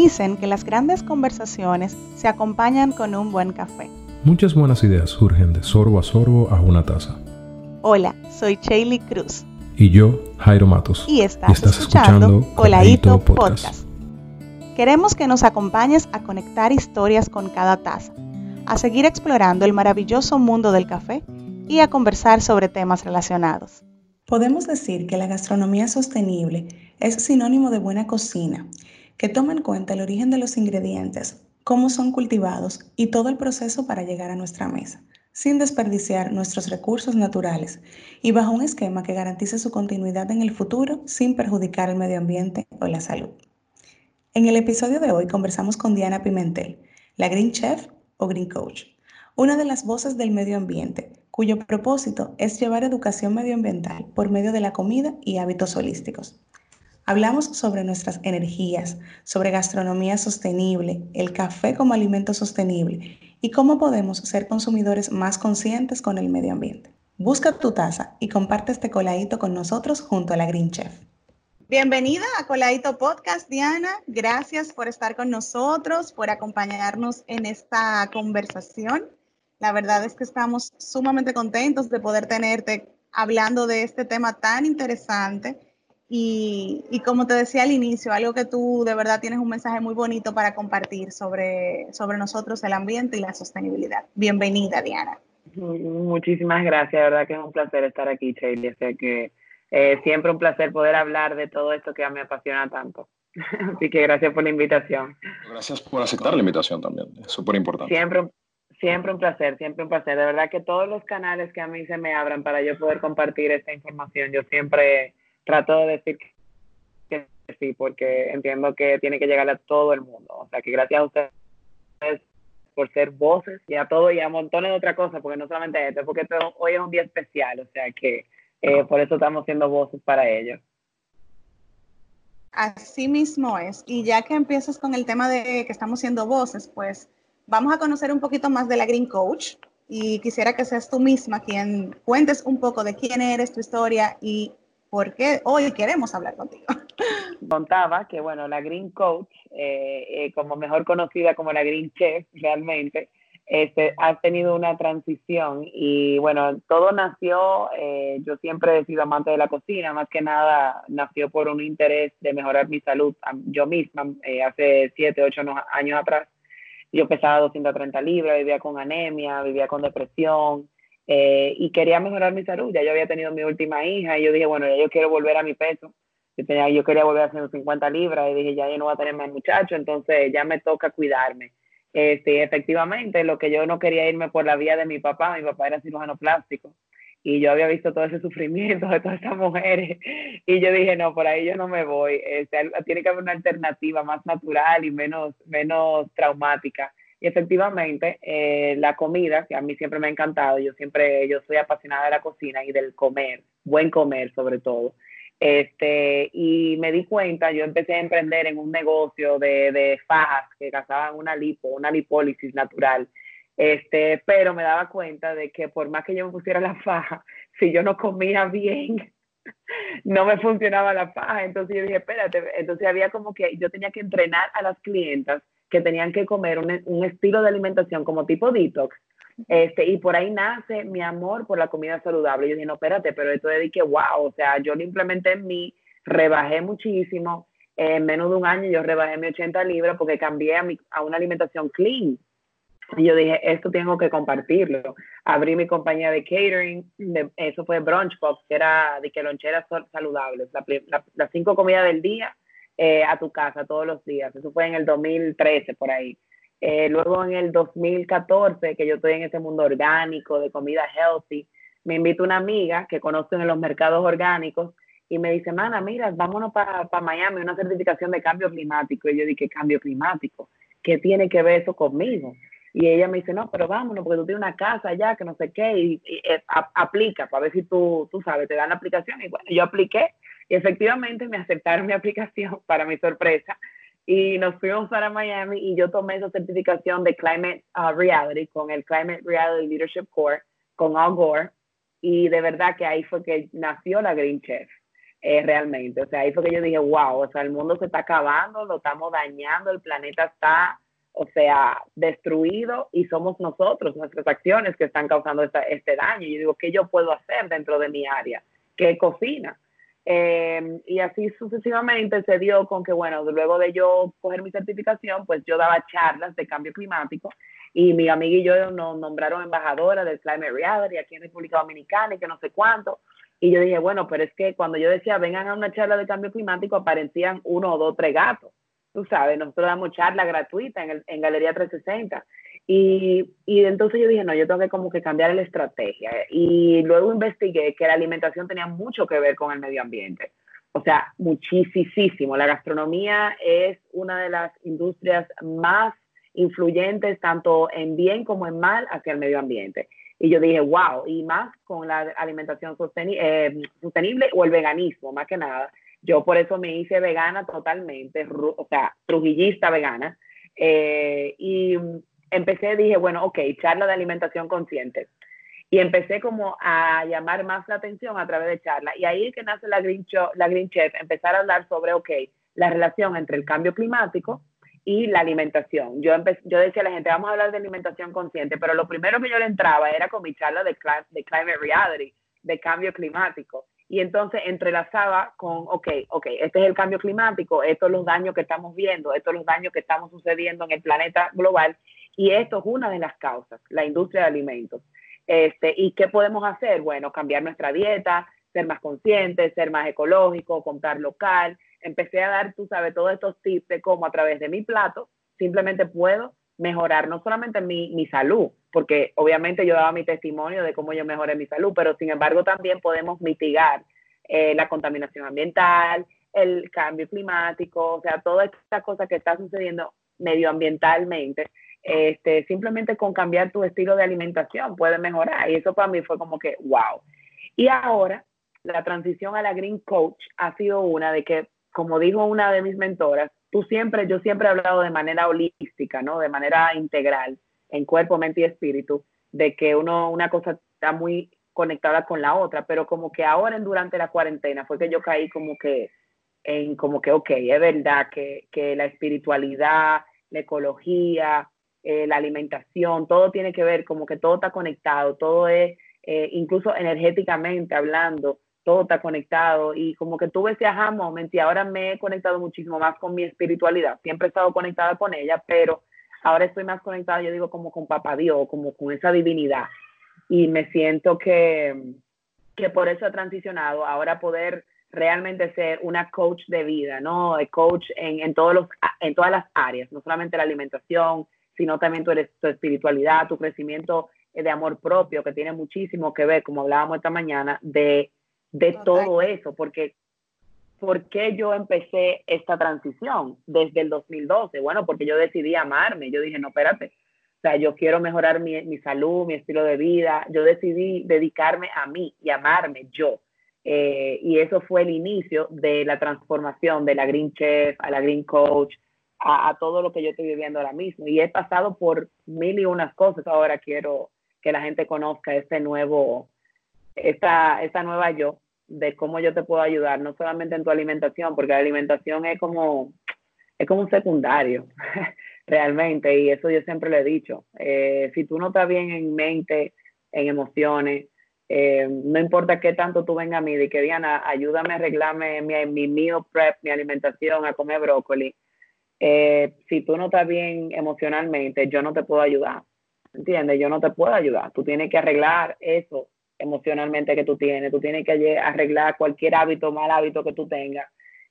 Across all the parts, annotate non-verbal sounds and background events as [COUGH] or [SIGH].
Dicen que las grandes conversaciones se acompañan con un buen café. Muchas buenas ideas surgen de sorbo a sorbo a una taza. Hola, soy Shaylee Cruz. Y yo, Jairo Matos. Y estás, escuchando, Coladito Podcast. Queremos que nos acompañes a conectar historias con cada taza, a seguir explorando el maravilloso mundo del café y a conversar sobre temas relacionados. Podemos decir que la gastronomía sostenible es sinónimo de buena cocina, que toma en cuenta el origen de los ingredientes, cómo son cultivados y todo el proceso para llegar a nuestra mesa, sin desperdiciar nuestros recursos naturales y bajo un esquema que garantice su continuidad en el futuro sin perjudicar el medio ambiente o la salud. En el episodio de hoy conversamos con Diana Pimentel, la Green Chef o Green Coach, una de las voces del medio ambiente cuyo propósito es llevar educación medioambiental por medio de la comida y hábitos holísticos. Hablamos sobre nuestras energías, sobre gastronomía sostenible, el café como alimento sostenible y cómo podemos ser consumidores más conscientes con el medio ambiente. Busca tu taza y comparte este coladito con nosotros junto a la Green Chef. Bienvenida a Coladito Podcast, Diana. Gracias por estar con nosotros, por acompañarnos en esta conversación. La verdad es que estamos sumamente contentos de poder tenerte hablando de este tema tan interesante. Y, como te decía al inicio, algo que tú de verdad tienes un mensaje muy bonito para compartir sobre, sobre nosotros, el ambiente y la sostenibilidad. Bienvenida, Diana. Muchísimas gracias, de verdad que es un placer estar aquí, Shaylee. O que eh, siempre un placer poder hablar de todo esto que a mí me apasiona tanto. [LAUGHS] Así que gracias por la invitación. Gracias por aceptar la invitación también, es súper importante. Siempre, Siempre un placer, siempre un placer. De verdad que todos los canales que a mí se me abran para yo poder compartir esta información, yo siempre trato de decir que sí, porque entiendo que tiene que llegar a todo el mundo. O sea, que gracias a ustedes por ser voces y a todo y a montones de otras cosas, porque no solamente esto, porque hoy es un día especial, o sea que eh, por eso estamos siendo voces para ellos. Así mismo es. Y ya que empiezas con el tema de que estamos siendo voces, pues vamos a conocer un poquito más de la Green Coach y quisiera que seas tú misma quien cuentes un poco de quién eres, tu historia y por qué hoy queremos hablar contigo. [LAUGHS] Contaba que, bueno, la Green Coach, eh, eh, como mejor conocida como la Green Chef, realmente, este, ha tenido una transición y bueno, todo nació, eh, yo siempre he sido amante de la cocina, más que nada nació por un interés de mejorar mi salud yo misma hace siete, ocho años atrás yo pesaba 230 libras, vivía con anemia, vivía con depresión eh, y quería mejorar mi salud. Ya yo había tenido mi última hija y yo dije, bueno, ya yo quiero volver a mi peso. Yo, tenía, yo quería volver a 150 libras y dije, ya yo no voy a tener más muchachos, entonces ya me toca cuidarme. Este, efectivamente, lo que yo no quería irme por la vía de mi papá, mi papá era cirujano plástico y yo había visto todo ese [LAUGHS] sufrimiento de todas estas mujeres y yo dije, no, por ahí yo no me voy, este, tiene que haber una alternativa más natural y menos, menos traumática. Y efectivamente, eh, la comida, que a mí siempre me ha encantado, yo siempre, yo soy apasionada de la cocina y del comer, buen comer sobre todo. Este, y me di cuenta, yo empecé a emprender en un negocio de, de fajas que cazaban una lipo, una lipólisis natural este, pero me daba cuenta de que por más que yo me pusiera la faja, si yo no comía bien, [LAUGHS] no me funcionaba la faja. Entonces yo dije, espérate, entonces había como que yo tenía que entrenar a las clientas que tenían que comer un, un estilo de alimentación como tipo detox. Este, y por ahí nace mi amor por la comida saludable. Yo dije, no, espérate, pero esto de que, wow, o sea, yo lo implementé en mí, rebajé muchísimo. En menos de un año yo rebajé mi 80 libras porque cambié a, mi, a una alimentación clean. Y yo dije, esto tengo que compartirlo. Abrí mi compañía de catering, eso fue Brunch Box, que era de que loncheras saludables, las cinco comidas del día eh, a tu casa todos los días. Eso fue en el 2013, por ahí. Eh, luego en el 2014, que yo estoy en ese mundo orgánico, de comida healthy, me invita una amiga que conozco en los mercados orgánicos y me dice, mana, mira, vámonos para Miami, una certificación de cambio climático. Y yo dije, ¿cambio climático? ¿Qué tiene que ver eso conmigo? Y ella me dice, no, pero vámonos, porque tú tienes una casa allá, que no sé qué, y, eh, aplica para ver si tú, tú sabes, te dan la aplicación. Y bueno, yo apliqué y efectivamente me aceptaron mi aplicación [LAUGHS] para mi sorpresa. Y nos fuimos para Miami y yo tomé esa certificación de Climate uh, Reality con el Climate Reality Leadership Core, con Al Gore. Y de verdad que ahí fue que nació la Green Chef. eh, realmente. O sea, ahí fue que yo dije, wow, o sea, el mundo se está acabando, lo estamos dañando, el planeta está, o sea, destruido y somos nosotros, nuestras acciones que están causando este daño. Y yo digo, ¿qué yo puedo hacer dentro de mi área? ¿Qué cocina? Eh, y así sucesivamente se dio con que, bueno, luego de yo coger mi certificación, pues yo daba charlas de cambio climático y mi amiga y yo nos nombraron embajadora del Climate Reality aquí en República Dominicana y que no sé cuánto. Y yo dije, bueno, pero es que cuando yo decía, vengan a una charla de cambio climático, aparecían uno o dos, tres gatos. Tú sabes, nosotros damos charla gratuita en, el, en Galería 360. Y, y, entonces yo dije, no, yo tengo que como que cambiar la estrategia. Y luego investigué que la alimentación tenía mucho que ver con el medio ambiente. O sea, muchísimo. La gastronomía es una de las industrias más influyentes, tanto en bien como en mal, hacia el medio ambiente. Y yo dije, wow, y más con la alimentación eh, sostenible o el veganismo, más que nada. Yo por eso me hice vegana totalmente, o sea, trujillista vegana. Eh, y empecé, dije, bueno, ok, charla de alimentación consciente. Y empecé como a llamar más la atención a través de charla. Y ahí es que nace la Green, la Green Chef, empezar a hablar sobre, ok, la relación entre el cambio climático y la alimentación. Yo, yo decía a la gente, vamos a hablar de alimentación consciente, pero lo primero que yo le entraba era con mi charla de, de Climate Reality, de cambio climático. Y entonces entrelazaba con, ok, ok, este es el cambio climático, estos son los daños que estamos viendo, estos son los daños que estamos sucediendo en el planeta global, y esto es una de las causas, la industria de alimentos. Este, ¿Y qué podemos hacer? Bueno, cambiar nuestra dieta, ser más conscientes, ser más ecológico, comprar local, empecé a dar, tú sabes, todos estos tips de cómo a través de mi plato simplemente puedo mejorar no solamente mi, mi salud, porque obviamente yo daba mi testimonio de cómo yo mejoré mi salud, pero sin embargo también podemos mitigar eh, la contaminación ambiental, el cambio climático, o sea, toda esta cosa que está sucediendo medioambientalmente, este, simplemente con cambiar tu estilo de alimentación puede mejorar. Y eso para mí fue como que, wow. Y ahora, la transición a la Green Coach ha sido una de que como dijo una de mis mentoras, tú siempre, yo siempre he hablado de manera holística, ¿no? De manera integral, en cuerpo, mente y espíritu, de que uno, una cosa está muy conectada con la otra, pero como que ahora en, durante la cuarentena fue que yo caí como que en como que, ok, es verdad que, que la espiritualidad, la ecología, eh, la alimentación, todo tiene que ver, como que todo está conectado, todo es, eh, incluso energéticamente hablando, todo está conectado y como que tuve ese aha moment y ahora me he conectado muchísimo más con mi espiritualidad. Siempre he estado conectada con ella, pero ahora estoy más conectada, yo digo, como con Papá Dios, como con esa divinidad. Y me siento que, que por eso he transicionado, ahora poder realmente ser una coach de vida, ¿no? Coach en, en, todos los, en todas las áreas, no solamente la alimentación, sino también tu, tu espiritualidad, tu crecimiento de amor propio, que tiene muchísimo que ver, como hablábamos esta mañana, de de todo eso, porque ¿por qué yo empecé esta transición desde el 2012? Bueno, porque yo decidí amarme, yo dije, no, espérate, o sea, yo quiero mejorar mi, mi salud, mi estilo de vida, yo decidí dedicarme a mí y amarme yo. Eh, y eso fue el inicio de la transformación de la Green Chef a la Green Coach, a, todo lo que yo estoy viviendo ahora mismo. Y he pasado por mil y unas cosas. Ahora quiero que la gente conozca este nuevo, esta, esta nueva yo, de cómo yo te puedo ayudar, no solamente en tu alimentación, porque la alimentación es como, es como un secundario, [LAUGHS] realmente, y eso yo siempre le he dicho. Eh, si tú no estás bien en mente, en emociones, eh, no importa qué tanto tú vengas a mí, de que Diana, ayúdame a arreglarme mi, mi meal prep, mi alimentación, a comer brócoli. Eh, si tú no estás bien emocionalmente, yo no te puedo ayudar. ¿Entiendes? Yo no te puedo ayudar. Tú tienes que arreglar eso emocionalmente que tú tienes, tú tienes que arreglar cualquier hábito, mal hábito que tú tengas,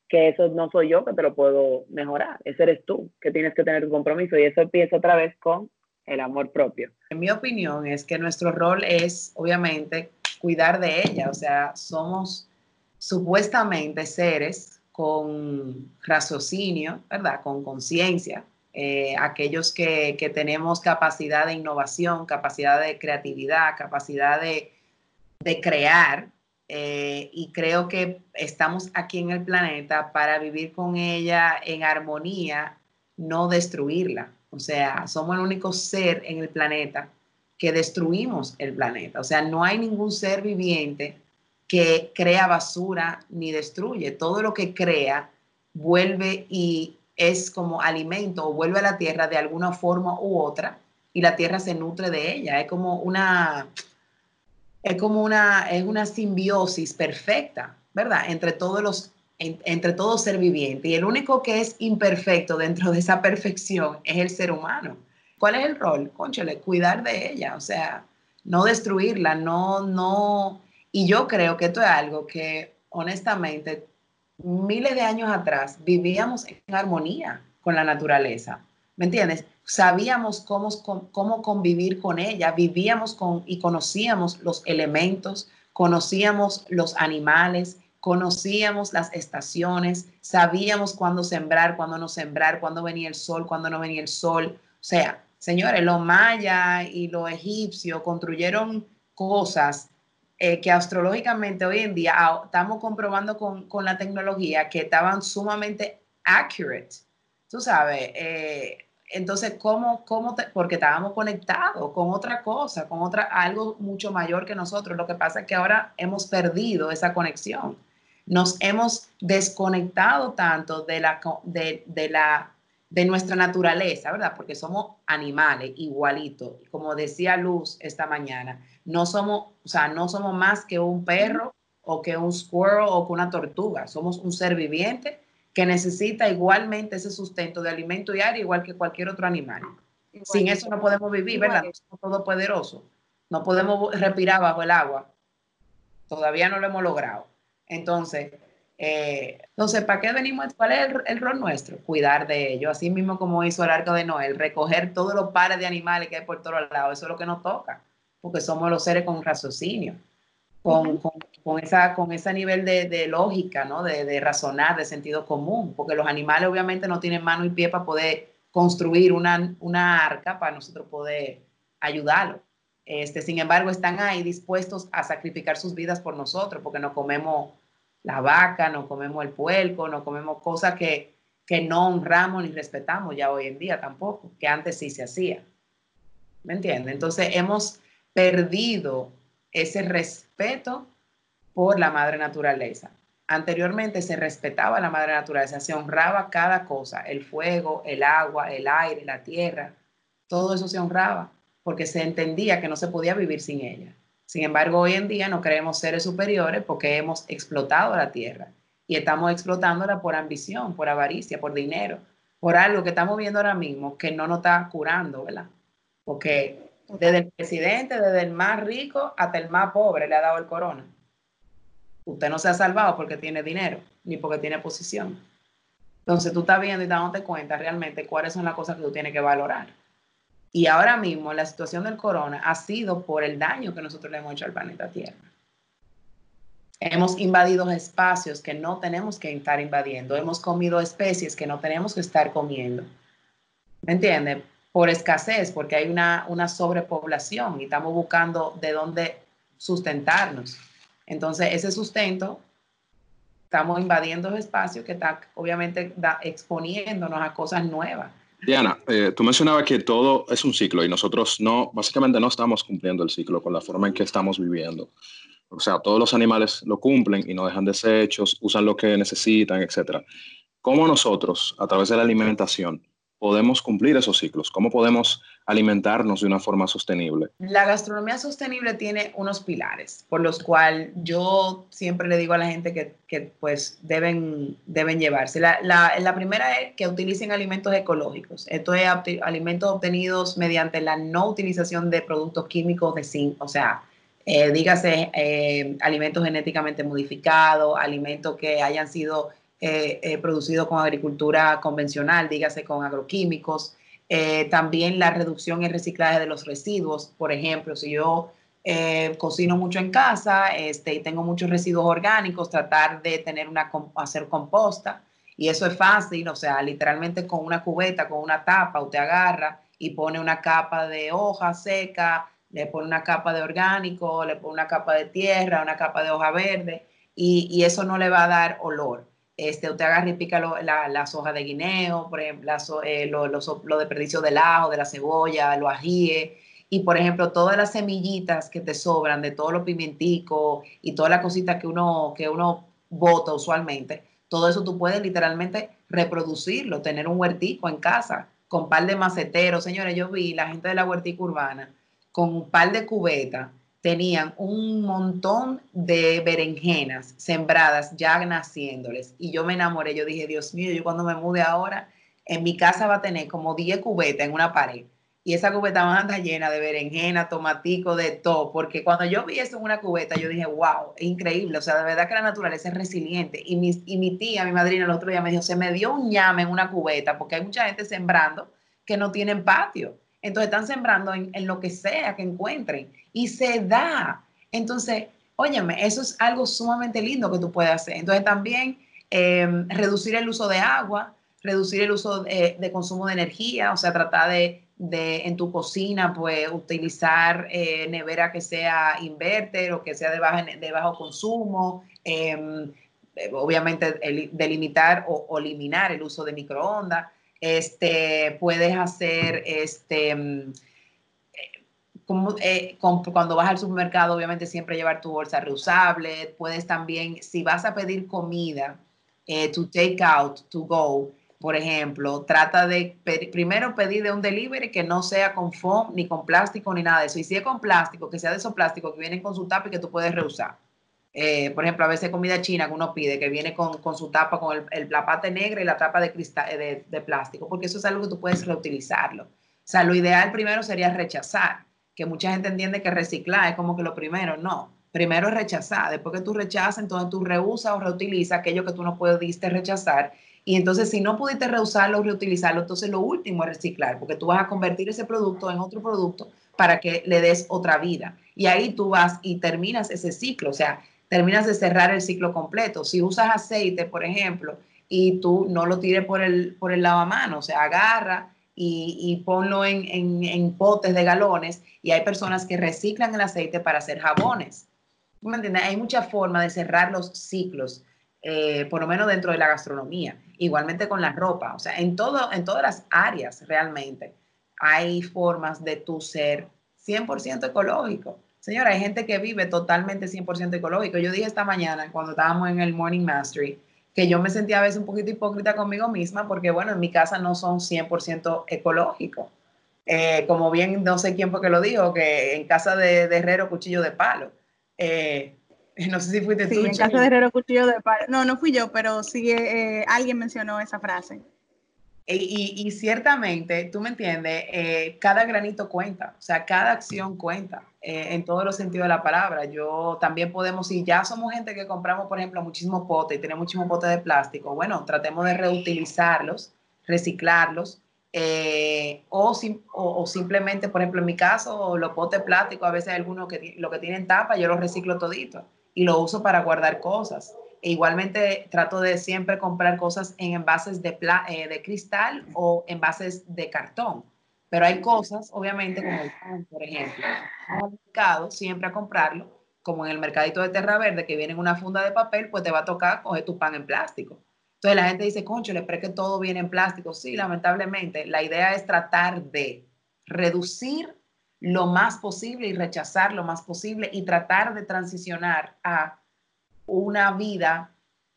que eso no soy yo que te lo puedo mejorar, ese eres tú, que tienes que tener un compromiso y eso empieza otra vez con el amor propio. En mi opinión es que nuestro rol es, obviamente, cuidar de ella, o sea, somos supuestamente seres con raciocinio, ¿verdad? Con conciencia, eh, aquellos que, que, tenemos capacidad de innovación, capacidad de creatividad, capacidad de, de crear eh, y creo que estamos aquí en el planeta para vivir con ella en armonía, no destruirla. O sea, somos el único ser en el planeta que destruimos el planeta. O sea, no hay ningún ser viviente que crea basura ni destruye. Todo lo que crea vuelve y es como alimento o vuelve a la tierra de alguna forma u otra y la tierra se nutre de ella. Es como una, es como una, es una simbiosis perfecta, ¿verdad? Entre todos los, entre todo ser viviente. Y el único que es imperfecto dentro de esa perfección es el ser humano. ¿Cuál es el rol? Conchale, cuidar de ella, o sea, no destruirla, no, no. Y yo creo que esto es algo que, honestamente, miles de años atrás vivíamos en armonía con la naturaleza. ¿Me entiendes? Sabíamos cómo, cómo convivir con ella, vivíamos con y conocíamos los elementos, conocíamos los animales, conocíamos las estaciones, sabíamos cuándo sembrar, cuándo no sembrar, cuándo venía el sol, cuándo no venía el sol. O sea, señores, los mayas y los egipcios construyeron cosas eh, que astrológicamente hoy en día ah, estamos comprobando con, con, la tecnología que estaban sumamente accurate. Tú sabes, eh, entonces, ¿cómo, cómo porque estábamos conectados con otra cosa, con otra, algo mucho mayor que nosotros. Lo que pasa es que ahora hemos perdido esa conexión. Nos hemos desconectado tanto de la, de, de la de nuestra naturaleza, ¿verdad? Porque somos animales igualitos. Como decía Luz esta mañana, no somos, o sea, no somos más que un perro o que un squirrel o que una tortuga. Somos un ser viviente que necesita igualmente ese sustento de alimento diario, igual que cualquier otro animal. Sin eso no podemos vivir, ¿verdad? No somos todopoderosos. No podemos respirar bajo el agua. Todavía no lo hemos logrado. Entonces, eh, entonces, ¿para qué venimos? ¿Cuál es el, rol nuestro? Cuidar de ellos, así mismo como hizo el arco de Noel, recoger todos los pares de animales que hay por todos lados, eso es lo que nos toca, porque somos los seres con raciocinio, con, con, esa, con ese nivel de, lógica, ¿no? De, de, razonar, de sentido común, porque los animales obviamente no tienen mano y pie para poder construir una, una arca para nosotros poder ayudarlos. Este, sin embargo, están ahí dispuestos a sacrificar sus vidas por nosotros, porque no comemos la vaca, no comemos el puerco, no comemos cosas que, que no honramos ni respetamos ya hoy en día tampoco, que antes sí se hacía. ¿Me entiendes? Entonces hemos perdido ese respeto por la madre naturaleza. Anteriormente se respetaba la madre naturaleza, se honraba cada cosa, el fuego, el agua, el aire, la tierra, todo eso se honraba porque se entendía que no se podía vivir sin ella. Sin embargo, hoy en día no creemos seres superiores porque hemos explotado la tierra y estamos explotándola por ambición, por avaricia, por dinero, por algo que estamos viendo ahora mismo que no nos está curando, ¿verdad? Porque desde el presidente, desde el más rico hasta el más pobre le ha dado el corona. Usted no se ha salvado porque tiene dinero ni porque tiene posición. Entonces tú estás viendo y dándote cuenta realmente cuáles son las cosas que tú tienes que valorar. Y ahora mismo la situación del corona ha sido por el daño que nosotros le hemos hecho al planeta Tierra. Hemos invadido espacios que no tenemos que estar invadiendo. Hemos comido especies que no tenemos que estar comiendo. ¿Me entiende? Por escasez, porque hay una, una sobrepoblación y estamos buscando de dónde sustentarnos. Entonces, ese sustento, estamos invadiendo espacios que está obviamente exponiéndonos a cosas nuevas. Diana, eh, tú mencionabas que todo es un ciclo y nosotros no, básicamente no estamos cumpliendo el ciclo con la forma en que estamos viviendo. O sea, todos los animales lo cumplen y no dejan desechos, usan lo que necesitan, etc. ¿Cómo nosotros, a través de la alimentación, podemos cumplir esos ciclos? ¿Cómo podemos alimentarnos de una forma sostenible? La gastronomía sostenible tiene unos pilares por los cuales yo siempre le digo a la gente que, que pues deben, deben llevarse. La, la, la, primera es que utilicen alimentos ecológicos. Esto es alimentos obtenidos mediante la no utilización de productos químicos de zinc, o sea, eh, dígase eh, alimentos genéticamente modificados, alimentos que hayan sido eh, eh, producido con agricultura convencional, dígase con agroquímicos. Eh, también la reducción y reciclaje de los residuos. Por ejemplo, si yo cocino mucho en casa este, y tengo muchos residuos orgánicos, tratar de tener una, hacer composta. Y eso es fácil, o sea, literalmente con una cubeta, con una tapa, usted agarra y pone una capa de hoja seca, le pone una capa de orgánico, le pone una capa de tierra, una capa de hoja verde, y, y eso no le va a dar olor. Este, usted agarra y pica las hojas de guineo, por ejemplo, eh, lo, lo, lo, desperdicio del ajo, de la cebolla, lo ajíe, Y por ejemplo, todas las semillitas que te sobran de todos los pimenticos y todas las cositas que uno, que uno bota usualmente, todo eso tú puedes literalmente reproducirlo, tener un huertico en casa con par de maceteros. Señores, yo vi la gente de la huertica urbana con un par de cubetas tenían un montón de berenjenas sembradas ya naciéndoles y yo me enamoré, yo dije, Dios mío, yo cuando me mude ahora, en mi casa va a tener como 10 cubetas en una pared y esa cubeta va a andar llena de berenjena, tomatico, de todo, porque cuando yo vi eso en una cubeta, yo dije, wow, es increíble, o sea, de verdad que la naturaleza es resiliente. Y mi, y mi tía, mi madrina, el otro día me dijo, se me dio un ñame en una cubeta, porque hay mucha gente sembrando que no tienen patio. Entonces están sembrando en, lo que sea que encuentren y se da. Entonces, óyeme, eso es algo sumamente lindo que tú puedes hacer. Entonces también em, reducir el uso de agua, reducir el uso de, consumo de energía, o sea, tratar de, en tu cocina, pues utilizar eh, nevera que sea inverter o que sea de, de bajo consumo. Em, obviamente delimitar o eliminar el uso de microondas. Este, puedes hacer, este, mm, como, eh, cuando vas al supermercado, obviamente siempre llevar tu bolsa reusable. Puedes también, si vas a pedir comida, eh, to take out, to go, por ejemplo, trata de primero pedir de un delivery que no sea con foam, ni con plástico, ni nada de eso. Y si es con plástico, que sea de esos plásticos que vienen con su tapa y que tú puedes reusar. Eh, por ejemplo, a veces comida china que uno pide, que viene con, su tapa, con el, la pata negra y la tapa de, cristal, eh, de, plástico, porque eso es algo que tú puedes reutilizarlo. O sea, lo ideal primero sería rechazar, que mucha gente entiende que reciclar es como que lo primero, no. Primero es rechazar, después que tú rechazas, entonces tú reusas o reutilizas aquello que tú no pudiste rechazar. Y entonces, si no pudiste reusarlo o reutilizarlo, entonces lo último es reciclar, porque tú vas a convertir ese producto en otro producto para que le des otra vida. Y ahí tú vas y terminas ese ciclo. O sea, terminas de cerrar el ciclo completo. Si usas aceite, por ejemplo, y tú no lo tires por el, por el lavamanos, o sea, agarra y, ponlo en, potes de galones y hay personas que reciclan el aceite para hacer jabones. ¿Me entiendes? Hay muchas formas de cerrar los ciclos, eh, por lo menos dentro de la gastronomía. Igualmente con la ropa, o sea, en, todo, en todas las áreas realmente hay formas de tu ser 100% ecológico. Señora, hay gente que vive totalmente 100% ecológico. Yo dije esta mañana, cuando estábamos en el Morning Mastery, que yo me sentía a veces un poquito hipócrita conmigo misma porque, bueno, en mi casa no son 100% ecológicos. Eh, como bien, no sé quién fue que lo dijo, que en casa de, Herrero, cuchillo de palo. Eh, [LAUGHS] no sé si fuiste sí, tú. en casa de Herrero, cuchillo de palo. No, no fui yo, pero sí eh, alguien mencionó esa frase. Y, ciertamente, tú me entiendes, eh, cada granito cuenta, o sea, cada acción cuenta eh, en todos los sentidos de la palabra. Yo también podemos, si ya somos gente que compramos, por ejemplo, muchísimo pote y tenemos muchísimo pote de plástico, bueno, tratemos de reutilizarlos, reciclarlos, eh, o, o, simplemente, por ejemplo, en mi caso, los potes plásticos, a veces algunos que lo que tienen tapa, yo los reciclo todito y lo uso para guardar cosas. E igualmente trato de siempre comprar cosas en envases de, eh, de cristal o envases de cartón. Pero hay cosas, obviamente, como el pan, por ejemplo. Siempre a comprarlo, como en el mercadito de Terra Verde, que viene en una funda de papel, pues te va a tocar coger tu pan en plástico. Entonces la gente dice, concho, le que todo viene en plástico. Sí, lamentablemente, la idea es tratar de reducir lo más posible y rechazar lo más posible y tratar de transicionar a una vida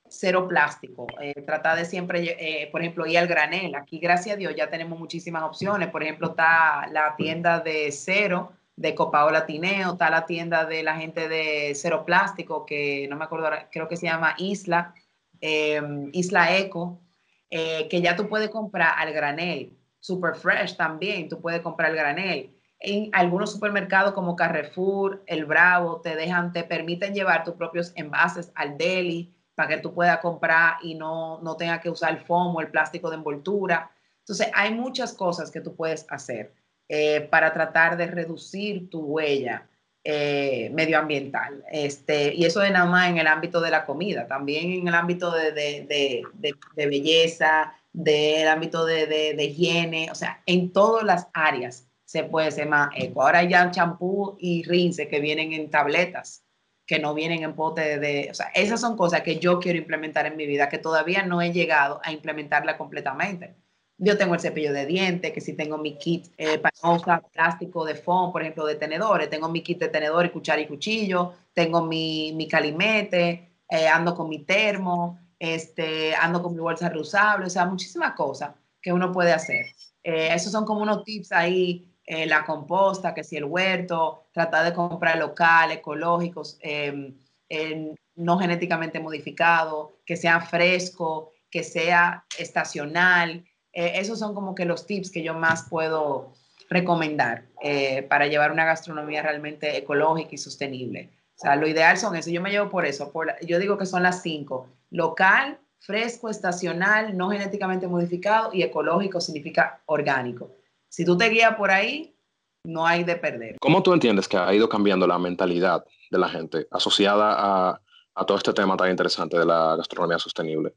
cero plástico. Eh, trata de siempre, eh, por ejemplo, ir al granel. Aquí, gracias a Dios, ya tenemos muchísimas opciones. Por ejemplo, está la tienda de cero de Copaola Tineo, está la tienda de la gente de cero plástico, que no me acuerdo, creo que se llama Isla, em, Isla Eco, eh, que ya tú puedes comprar al granel. Super Fresh también, tú puedes comprar el granel en algunos supermercados como Carrefour, El Bravo, te dejan, te permiten llevar tus propios envases al deli para que tú puedas comprar y no, no tengas que usar el foam o el plástico de envoltura. Entonces, hay muchas cosas que tú puedes hacer eh, para tratar de reducir tu huella eh, medioambiental. Este, y eso de nada más en el ámbito de la comida, también en el ámbito de, de, de, de belleza, del ámbito de, higiene, o sea, en todas las áreas se puede ser más eco. Ahora ya champú y rinse que vienen en tabletas, que no vienen en pote de, O sea, esas son cosas que yo quiero implementar en mi vida, que todavía no he llegado a implementarla completamente. yo tengo el cepillo de dientes, que si tengo mi kit eh, para no usar plástico de foam, por ejemplo, de tenedores, tengo mi kit de tenedor y cuchara y cuchillo, tengo mi, mi calimete, eh, ando con mi termo, este, ando con mi bolsa reusable, o sea, muchísimas cosas que uno puede hacer. Eh, esos son como unos tips ahí, la composta, que si el huerto, tratar de comprar local, ecológicos, em, no genéticamente modificado, que sea fresco, que sea estacional, eh, esos son como que los tips que yo más puedo recomendar eh, para llevar una gastronomía realmente ecológica y sostenible. O sea, lo ideal son eso. Yo me llevo por eso. Por, yo digo que son las cinco. Local, fresco, estacional, no genéticamente modificado y ecológico significa orgánico. Si tú te guías por ahí, no hay de perder. ¿Cómo tú entiendes que ha ido cambiando la mentalidad de la gente asociada a, a todo este tema tan interesante de la gastronomía sostenible?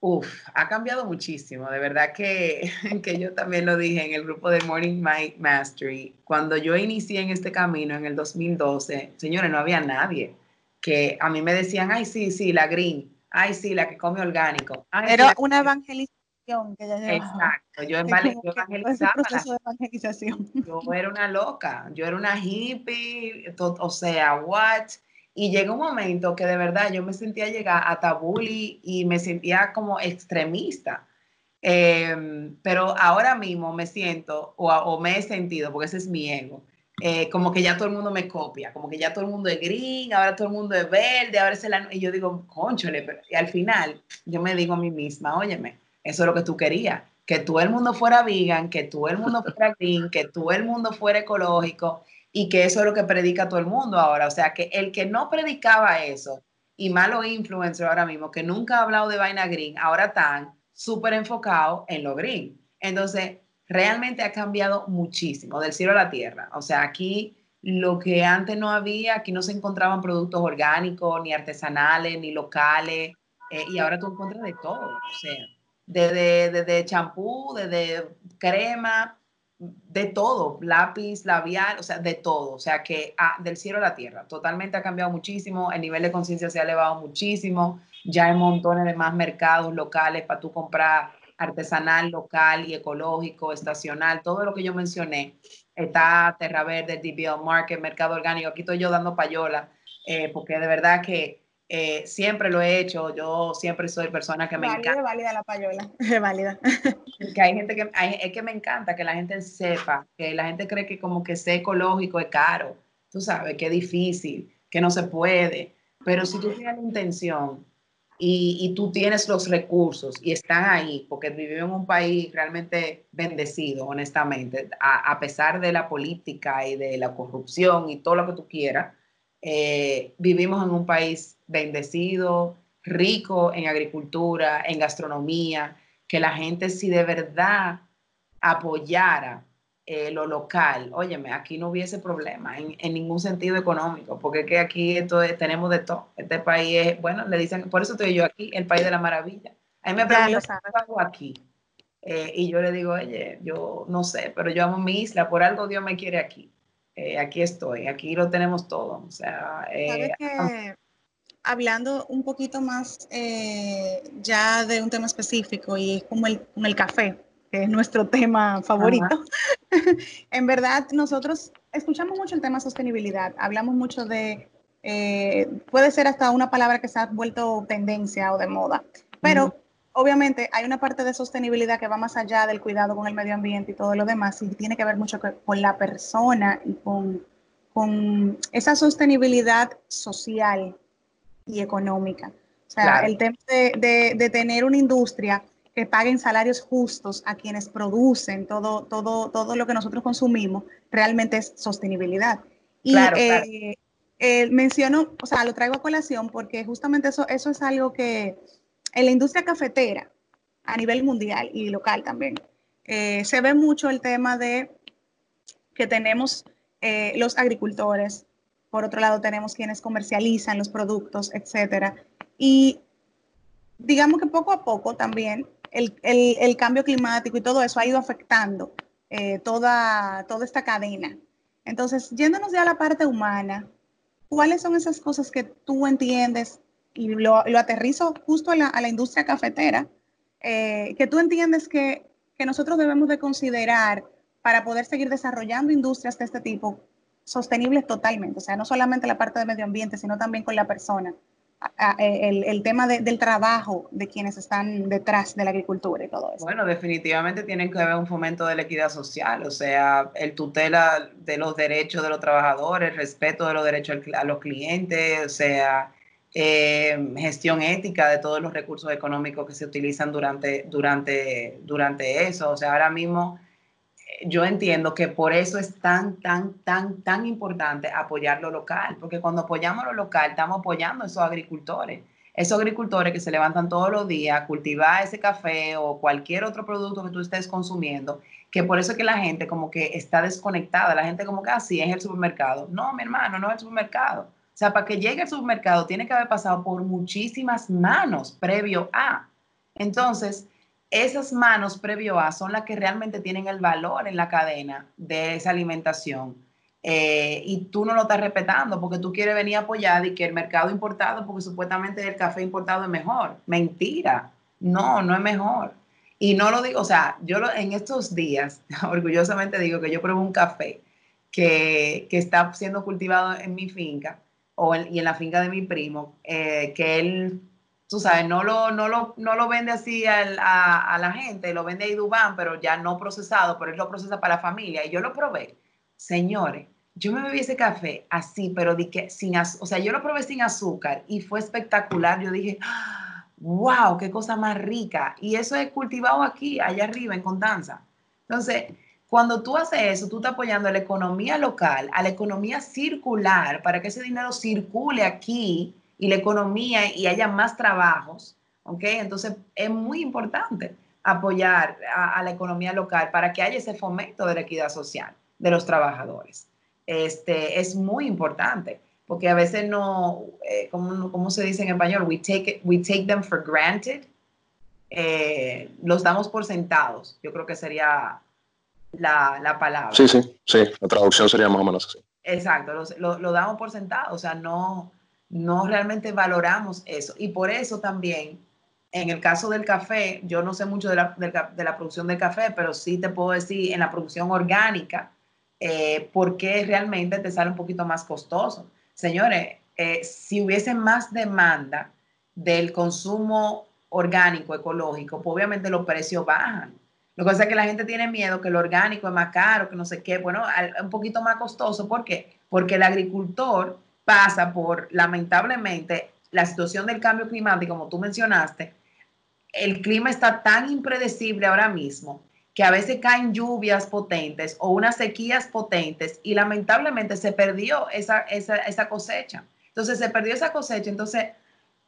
Uf, ha cambiado muchísimo. De verdad que, [LAUGHS] que yo también lo dije en el grupo de Morning Mastery. Cuando yo inicié en este camino en el 2012, señores, no había nadie que a mí me decían, ay, sí, sí, la green, ay, sí, la que come orgánico. Era una evangelización que ya Exacto, yo, [LAUGHS] evangelizaba. [LAUGHS] Yo era una loca, yo era una hippie, o sea, what? Y llega un momento que de verdad yo me sentía llegar a tabuli y me sentía como extremista. Em, pero ahora mismo me siento, o, me he sentido, porque ese es mi ego, eh, como que ya todo el mundo me copia, como que ya todo el mundo es green, ahora todo el mundo es verde, ahora es la... Y yo digo, conchole, pero y al final yo me digo a mí misma, óyeme, eso es lo que tú querías, que todo el mundo fuera vegan, que todo el mundo fuera [LAUGHS] green, que todo el mundo fuera ecológico y que eso es lo que predica todo el mundo ahora. O sea, que el que no predicaba eso y malo influencer ahora mismo, que nunca ha hablado de vaina green, ahora están súper enfocados en lo green. Entonces, realmente ha cambiado muchísimo del cielo a la tierra. O sea, aquí lo que antes no había, aquí no se encontraban productos orgánicos, ni artesanales, ni locales, eh, y ahora tú encuentras de todo. O sea, desde champú, desde crema, de todo, lápiz, labial, o sea, de todo, o sea, que ah, del cielo a la tierra, totalmente ha cambiado muchísimo, el nivel de conciencia se ha elevado muchísimo, ya hay montones de más mercados locales para tú comprar artesanal, local y ecológico, estacional, todo lo que yo mencioné, está Terra Verde, DBL Market, Mercado Orgánico, aquí estoy yo dando payola, eh, porque de verdad que eh, siempre lo he hecho, yo siempre soy persona que me válida, encanta. Válida la payola, es [LAUGHS] válida. Que hay gente que, es que me encanta que la gente sepa, que la gente cree que como que ser ecológico es caro, tú sabes, que es difícil, que no se puede, pero si tú tienes la intención y, y tú tienes los recursos y están ahí, porque vivimos en un país realmente bendecido, honestamente, a, a pesar de la política y de la corrupción y todo lo que tú quieras, eh, vivimos en un país bendecido, rico en agricultura, en gastronomía, que la gente si de verdad apoyara eh, lo local, óyeme, aquí no hubiese problema en, ningún sentido económico, porque que aquí esto tenemos de todo. Este país es, bueno, le dicen, por eso estoy yo aquí, el país de la maravilla. A mí me preguntan, ¿qué hago aquí? Eh, y yo le digo, oye, yo no sé, pero yo amo mi isla, por algo Dios me quiere aquí. Eh, aquí estoy, aquí lo tenemos todo. O sea, que, hablando un poquito más eh, ya de un tema específico y es como el, el café, que es nuestro tema favorito. [LAUGHS] en verdad, nosotros escuchamos mucho el tema sostenibilidad, hablamos mucho de, puede ser hasta una palabra que se ha vuelto tendencia o de moda, pero obviamente hay una parte de sostenibilidad que va más allá del cuidado con el medio ambiente y todo lo demás, y tiene que ver mucho con la persona y con, con esa sostenibilidad social y económica. O sea, el tema de, de, tener una industria que paguen salarios justos a quienes producen todo, todo, todo lo que nosotros consumimos, realmente es sostenibilidad. Y eh, eh, menciono, o sea, lo traigo a colación porque justamente eso, eso es algo que, en la industria cafetera, a nivel mundial y local también, eh, se ve mucho el tema de que tenemos los agricultores, por otro lado tenemos quienes comercializan los productos, etcétera. Y digamos que poco a poco también el, cambio climático y todo eso ha ido afectando eh, toda, toda esta cadena. Entonces, yéndonos ya a la parte humana, ¿cuáles son esas cosas que tú entiendes y lo, lo aterrizo justo a la, industria cafetera, eh, que tú entiendes que, que nosotros debemos de considerar para poder seguir desarrollando industrias de este tipo sostenibles totalmente, o sea, no solamente la parte de medio ambiente, sino también con la persona, el, el, tema del trabajo de quienes están detrás de la agricultura y todo eso. Bueno, definitivamente tienen que haber un fomento de la equidad social, o sea, el tutela de los derechos de los trabajadores, el respeto de los derechos a los clientes, o sea, eh, gestión ética de todos los recursos económicos que se utilizan durante, durante, durante eso. O sea, ahora mismo yo entiendo que por eso es tan, tan, tan, tan importante apoyar lo local, porque cuando apoyamos lo local estamos apoyando a esos agricultores, esos agricultores que se levantan todos los días a cultivar ese café o cualquier otro producto que tú estés consumiendo, que por eso es que la gente como que está desconectada, la gente como que así ah, es el supermercado. No, mi hermano, no es el supermercado o sea, para que llegue al supermercado tiene que haber pasado por muchísimas manos previo a. Entonces, esas manos previo a son las que realmente tienen el valor en la cadena de esa alimentación. Eh, y tú no lo estás respetando porque tú quieres venir apoyado y que el mercado importado, porque supuestamente el café importado es mejor. Mentira. No, no es mejor. Y no lo digo, o sea, yo en estos días, [LAUGHS] orgullosamente digo que yo pruebo un café que, que está siendo cultivado en mi finca o y en la finca de mi primo, eh, que él, tú sabes, no lo, no lo, no lo vende así a, la gente, lo vende a Idubán, pero ya no procesado, pero él lo procesa para la familia. Y yo lo probé. Señores, yo me bebí ese café así, pero di que sin o sea, yo lo probé sin azúcar y fue espectacular. Yo dije, wow, qué cosa más rica. Y eso es cultivado aquí, allá arriba, en Constanza. Entonces, cuando tú haces eso, tú estás apoyando a la economía local, a la economía circular, para que ese dinero circule aquí y la economía y haya más trabajos, ¿ok? Entonces es muy importante apoyar a, la economía local para que haya ese fomento de la equidad social de los trabajadores. Este, es muy importante, porque a veces no, eh, como, se dice en español? We take, we take them for granted. Eh, los damos por sentados. Yo creo que sería la, la, palabra. Sí, sí, sí, la traducción sería más o menos así. Exacto, lo, lo, damos por sentado, o sea, no, no realmente valoramos eso. Y por eso también, en el caso del café, yo no sé mucho de la, de la producción del café, pero sí te puedo decir en la producción orgánica, eh, por qué realmente te sale un poquito más costoso. Señores, eh, si hubiese más demanda del consumo orgánico, ecológico, pues obviamente los precios bajan. Lo que pasa es que la gente tiene miedo que lo orgánico es más caro, que no sé qué, bueno, un poquito más costoso. ¿Por qué? Porque el agricultor pasa por, lamentablemente, la situación del cambio climático, como tú mencionaste, el clima está tan impredecible ahora mismo que a veces caen lluvias potentes o unas sequías potentes y lamentablemente se perdió esa, esa, esa cosecha. Entonces se perdió esa cosecha, entonces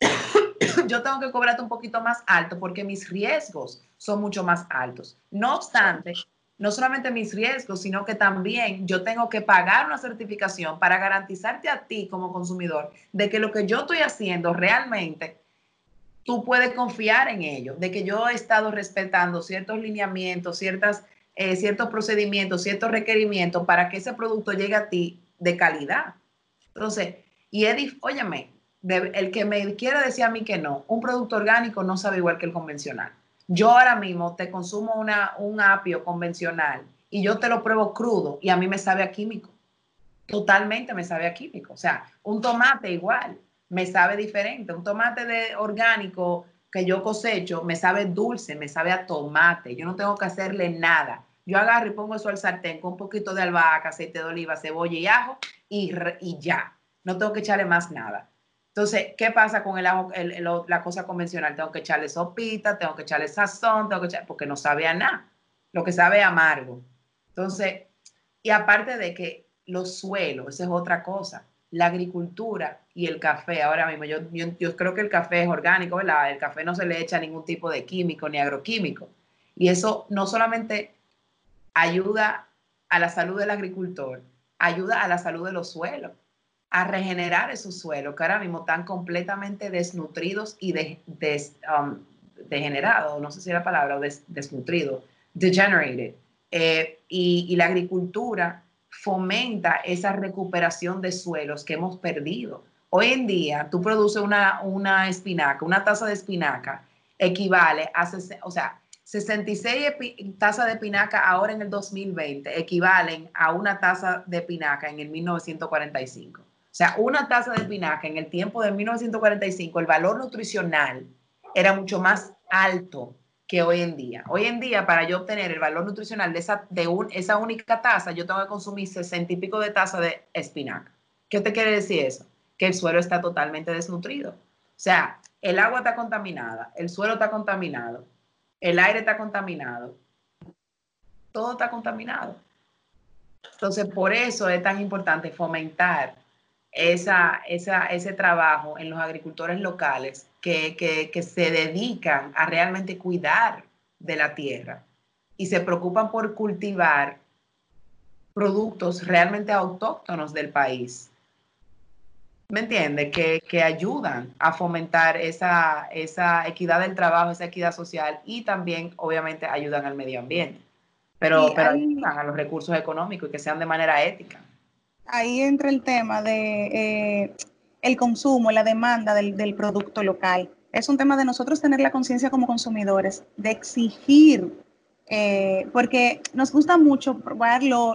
[COUGHS] yo tengo que cobrarte un poquito más alto porque mis riesgos son mucho más altos. No obstante, no solamente mis riesgos, sino que también yo tengo que pagar una certificación para garantizarte a ti como consumidor de que lo que yo estoy haciendo realmente tú puedes confiar en ello, de que yo he estado respetando ciertos lineamientos, ciertas, eh, ciertos procedimientos, ciertos requerimientos para que ese producto llegue a ti de calidad. Entonces, y Edith, óyeme, el que me quiera decir a mí que no, un producto orgánico no sabe igual que el convencional. Yo ahora mismo te consumo una, un apio convencional y yo te lo pruebo crudo y a mí me sabe a químico. Totalmente me sabe a químico. O sea, un tomate igual, me sabe diferente. Un tomate de orgánico que yo cosecho me sabe dulce, me sabe a tomate. Yo no tengo que hacerle nada. Yo agarro y pongo eso al sartén con un poquito de albahaca, aceite de oliva, cebolla y ajo y, y ya. No tengo que echarle más nada. Entonces, ¿qué pasa con el ajo, la cosa convencional? Tengo que echarle sopita, tengo que echarle sazón, tengo que echarle, porque no sabe a nada. Lo que sabe es amargo. Entonces, y aparte de que los suelos, esa es otra cosa. La agricultura y el café, ahora mismo, yo, yo, creo que el café es orgánico, ¿verdad? El café no se le echa ningún tipo de químico ni agroquímico. Y eso no solamente ayuda a la salud del agricultor, ayuda a la salud de los suelos a regenerar esos suelos que ahora mismo están completamente desnutridos y um, degenerados, no sé si la palabra, des, desnutrido, degenerated. Eh, y, la agricultura fomenta esa recuperación de suelos que hemos perdido. Hoy en día, tú produces una, una espinaca, una taza de espinaca, equivale a, o sea, 66 tazas de pinaca ahora en el 2020 equivalen a una taza de pinaca en el 1945. O sea, una taza de pinaca en el tiempo de 1945, el valor nutricional era mucho más alto que hoy en día. Hoy en día, para yo obtener el valor nutricional de esa, de esa única taza, yo tengo que consumir 60 y pico de tazas de espinaca. ¿Qué te quiere decir eso? Que el suelo está totalmente desnutrido. O sea, el agua está contaminada, el suelo está contaminado, el aire está contaminado, todo está contaminado. Entonces, por eso es tan importante fomentar esa, ese trabajo en los agricultores locales que, que, se dedican a realmente cuidar de la tierra y se preocupan por cultivar productos realmente autóctonos del país. ¿Me entiende? Que, que, ayudan a fomentar esa, esa equidad del trabajo, esa equidad social y también, obviamente, ayudan al medio ambiente. Pero, pero ayudan a los recursos económicos y que sean de manera ética ahí entra el tema de eh, el consumo, la demanda del, producto local. Es un tema de nosotros tener la conciencia como consumidores, de exigir, eh, porque nos gusta mucho probar lo,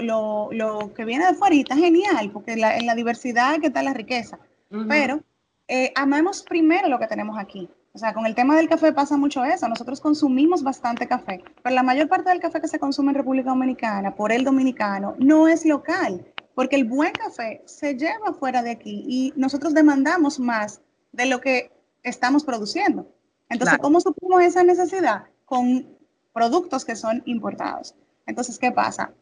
que viene de fuera y está genial, porque en la diversidad que está la riqueza. Pero eh, amemos primero lo que tenemos aquí. O sea, con el tema del café pasa mucho eso. Nosotros consumimos bastante café, pero la mayor parte del café que se consume en República Dominicana por el dominicano no es local porque el buen café se lleva fuera de aquí y nosotros demandamos más de lo que estamos produciendo. Entonces, ¿cómo suplimos esa necesidad? Con productos que son importados. Entonces, ¿qué pasa?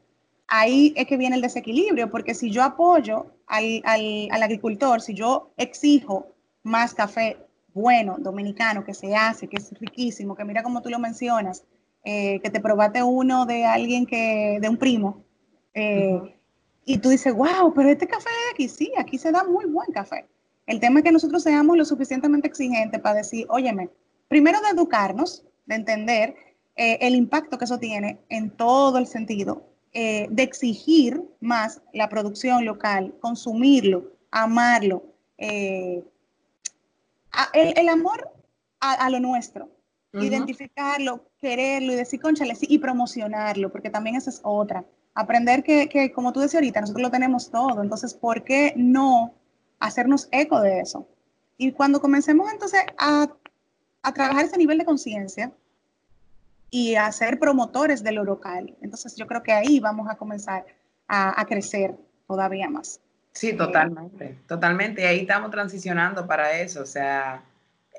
Ahí es que viene el desequilibrio, porque si yo apoyo al, agricultor, si yo exijo más café bueno, dominicano, que se hace, que es riquísimo, que mira como tú lo mencionas, eh, que te probaste uno de alguien que, de un primo, eh, y tú dices, wow, pero este café de aquí, sí, aquí se da muy buen café. El tema es que nosotros seamos lo suficientemente exigentes para decir, óyeme, primero de educarnos, de entender eh, el impacto que eso tiene en todo el sentido, eh, de exigir más la producción local, consumirlo, amarlo, eh, el, amor a, lo nuestro, identificarlo, quererlo y decir, conchale, sí, y promocionarlo, porque también esa es otra aprender que, como tú decías ahorita, nosotros lo tenemos todo, entonces, ¿por qué no hacernos eco de eso? Y cuando comencemos entonces a, trabajar ese nivel de conciencia y a ser promotores de lo local, entonces yo creo que ahí vamos a comenzar a, crecer todavía más. Sí, totalmente, totalmente. Y ahí estamos transicionando para eso, o sea,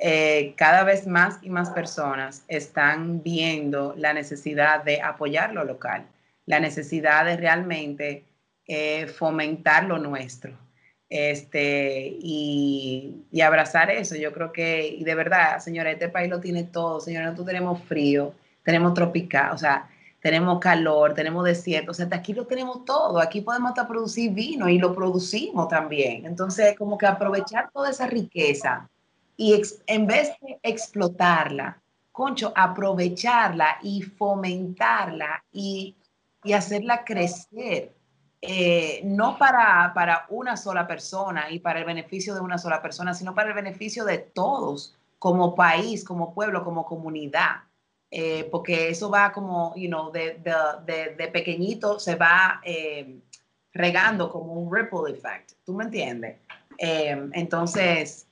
eh, cada vez más y más personas están viendo la necesidad de apoyar lo local la necesidad de realmente eh, fomentar lo nuestro este, y, abrazar eso. Yo creo que, y de verdad, señores, este país lo tiene todo. Señores, nosotros tenemos frío, tenemos tropical, o sea, tenemos calor, tenemos desierto, o sea, aquí lo tenemos todo. Aquí podemos hasta producir vino y lo producimos también. Entonces, como que aprovechar toda esa riqueza y en vez de explotarla, concho, aprovecharla y fomentarla y y hacerla crecer, eh, no para, para una sola persona y para el beneficio de una sola persona, sino para el beneficio de todos, como país, como pueblo, como comunidad. Eh, porque eso va como, you know, de, de, de, pequeñito se va eh, regando como un ripple effect, ¿tú me entiendes? entonces,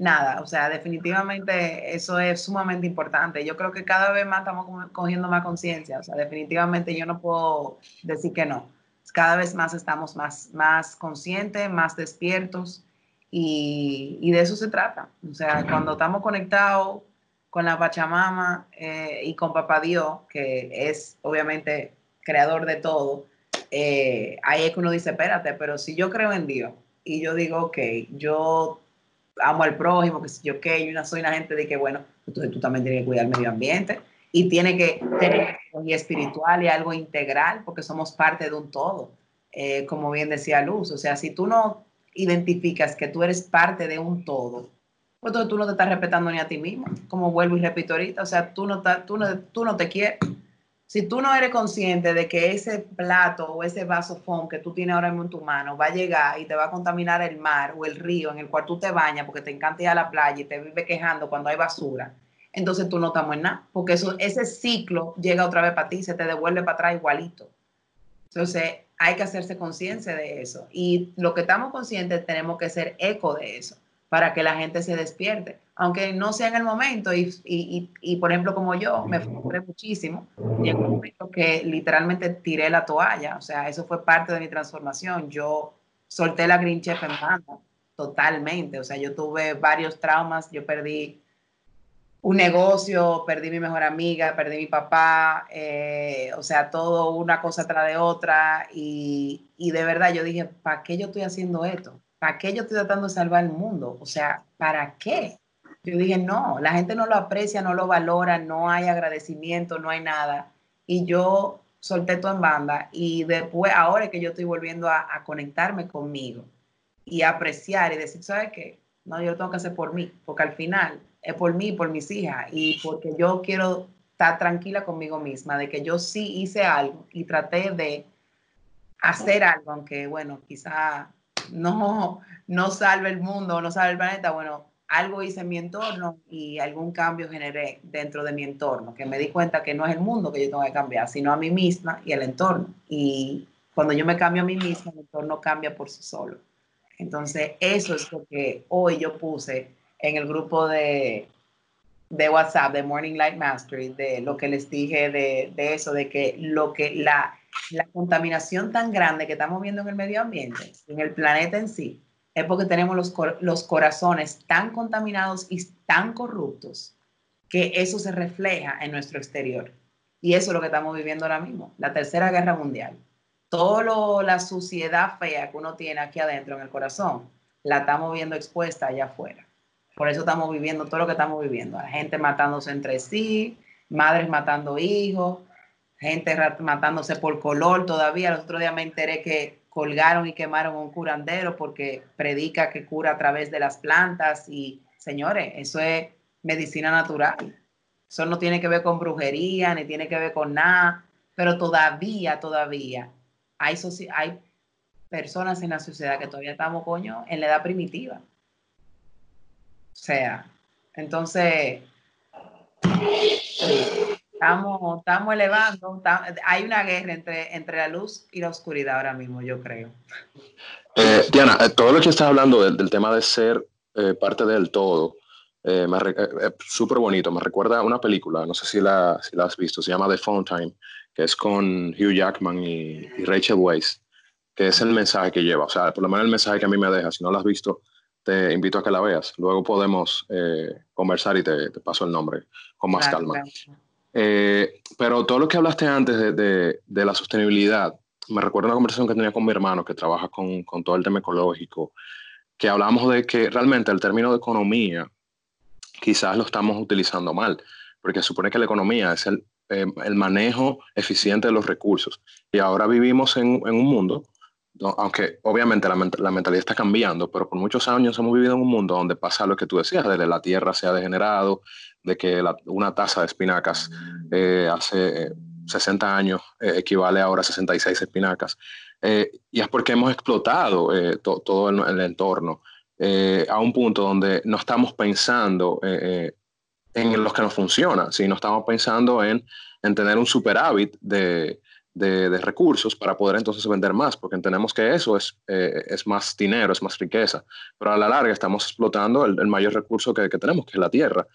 nada, o sea, definitivamente eso es sumamente importante. Yo creo que cada vez más estamos cogiendo más conciencia, o sea, definitivamente yo no puedo decir que no. Cada vez más estamos más, más conscientes, más despiertos y, de eso se trata. O sea, cuando estamos conectados con la Pachamama eh, y con Papá Dios, que es obviamente creador de todo, eh, ahí es que uno dice, espérate, pero si yo creo en Dios y yo digo, ok, yo amo al prójimo, que si yo qué, y una soy una gente de que, bueno, entonces tú también tienes que cuidar el medio ambiente y tiene que tener y espiritual y algo integral porque somos parte de un todo, eh, como bien decía Luz. O sea, si tú no identificas que tú eres parte de un todo, pues entonces tú no te estás respetando ni a ti mismo, como vuelvo y repito ahorita. O sea, tú no, tú no, tú no te quieres. Si tú no eres consciente de que ese plato o ese vaso foam que tú tienes ahora mismo en tu mano va a llegar y te va a contaminar el mar o el río en el cual tú te bañas porque te encanta ir a la playa y te vive quejando cuando hay basura, entonces tú no estamos en nada, porque eso, ese ciclo llega otra vez para ti, se te devuelve para atrás igualito. Entonces, hay que hacerse conciencia de eso. Y lo que estamos conscientes, tenemos que ser eco de eso para que la gente se despierte. Aunque no sea en el momento, y, y, y, por ejemplo, como yo, me frustré muchísimo. Llegó un momento que literalmente tiré la toalla, o sea, eso fue parte de mi transformación. Yo solté la Green Chef en banda, totalmente. O sea, yo tuve varios traumas, yo perdí un negocio, perdí mi mejor amiga, perdí mi papá, eh, o sea, todo una cosa tras de otra. Y, y de verdad yo dije, ¿para qué yo estoy haciendo esto? ¿Para qué yo estoy tratando de salvar el mundo? O sea, ¿para qué? Yo dije, no, la gente no lo aprecia, no lo valora, no hay agradecimiento, no hay nada. Y yo solté todo en banda y después, ahora es que yo estoy volviendo a, a conectarme conmigo y apreciar y decir, ¿sabes qué? No, yo lo tengo que hacer por mí, porque al final es por mí, por mis hijas y porque yo quiero estar tranquila conmigo misma, de que yo sí hice algo y traté de hacer algo, aunque bueno, quizá no, no salve el mundo, no salve el planeta, bueno, algo hice en mi entorno y algún cambio generé dentro de mi entorno, que me di cuenta que no es el mundo que yo tengo que cambiar, sino a mí misma y el entorno. Y cuando yo me cambio a mí misma, el entorno cambia por sí solo. Entonces, eso es lo que hoy yo puse en el grupo de, de WhatsApp de Morning Light Mastery, de lo que les dije de, de eso, de que lo que la, la contaminación tan grande que estamos viendo en el medio ambiente, en el planeta en sí, es porque tenemos los, los corazones tan contaminados y tan corruptos que eso se refleja en nuestro exterior. Y eso es lo que estamos viviendo ahora mismo, la tercera guerra mundial. Toda la suciedad fea que uno tiene aquí adentro en el corazón, la estamos viendo expuesta allá afuera. Por eso estamos viviendo todo lo que estamos viviendo. La gente matándose entre sí, madres matando hijos, gente matándose por color todavía. El otro día me enteré que colgaron y quemaron un curandero porque predica que cura a través de las plantas y señores, eso es medicina natural. Eso no tiene que ver con brujería, ni tiene que ver con nada, pero todavía, todavía hay, hay personas en la sociedad que todavía estamos, coño, en la edad primitiva. O sea, entonces, Estamos, estamos elevando, hay una guerra entre, entre la luz y la oscuridad ahora mismo, yo creo. Eh, Diana, eh, todo lo que estás hablando del, tema de ser eh, parte del todo, es súper bonito, me recuerda a una película, no sé si la, si la has visto, se llama The Phone Time, que es con Hugh Jackman y, Rachel Weisz, que es el mensaje que lleva, o sea, por lo menos el mensaje que a mí me deja, si no lo has visto, te invito a que la veas, luego podemos conversar y te, paso el nombre con más calma. Eh, pero todo lo que hablaste antes de, de, la sostenibilidad, me recuerda una conversación que tenía con mi hermano que trabaja con, con, todo el tema ecológico, que hablábamos de que realmente el término de economía quizás lo estamos utilizando mal, porque supone que la economía es el, eh, el manejo eficiente de los recursos. Y ahora vivimos en, en un mundo, aunque obviamente la, la, mentalidad está cambiando, pero por muchos años hemos vivido en un mundo donde pasa lo que tú decías, desde la tierra se ha degenerado, de que una taza de espinacas eh, hace 60 años eh, equivale ahora a 66 espinacas. Eh, y es porque hemos explotado todo el, entorno a un punto donde no estamos pensando en los que nos funciona, sino estamos pensando en, en tener un superávit de, de, de, recursos para poder entonces vender más, porque entendemos que eso es, es más dinero, es más riqueza, pero a la larga estamos explotando el, el mayor recurso que, que, tenemos, que es la tierra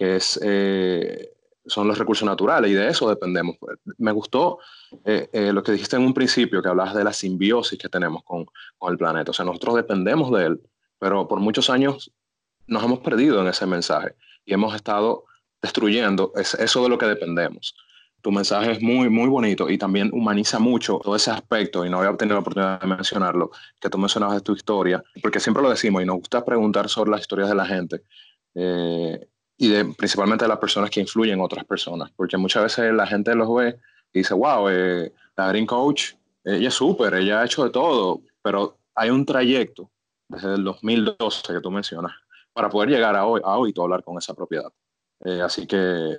que es, eh, son los recursos naturales y de eso dependemos. Me gustó eh, eh, lo que dijiste en un principio, que hablabas de la simbiosis que tenemos con, con, el planeta. O sea, nosotros dependemos de él, pero por muchos años nos hemos perdido en ese mensaje y hemos estado destruyendo eso de lo que dependemos. Tu mensaje es muy, muy bonito y también humaniza mucho todo ese aspecto, y no había tenido la oportunidad de mencionarlo, que tú mencionabas de tu historia, porque siempre lo decimos y nos gusta preguntar sobre las historias de la gente. Eh, y de, principalmente de las personas que influyen en otras personas, porque muchas veces la gente los ve y dice, wow, eh, la Green Coach, ella es súper, ella ha hecho de todo, pero hay un trayecto desde el 2012 que tú mencionas para poder llegar a hoy, a hoy y hablar con esa propiedad. Eh, así que,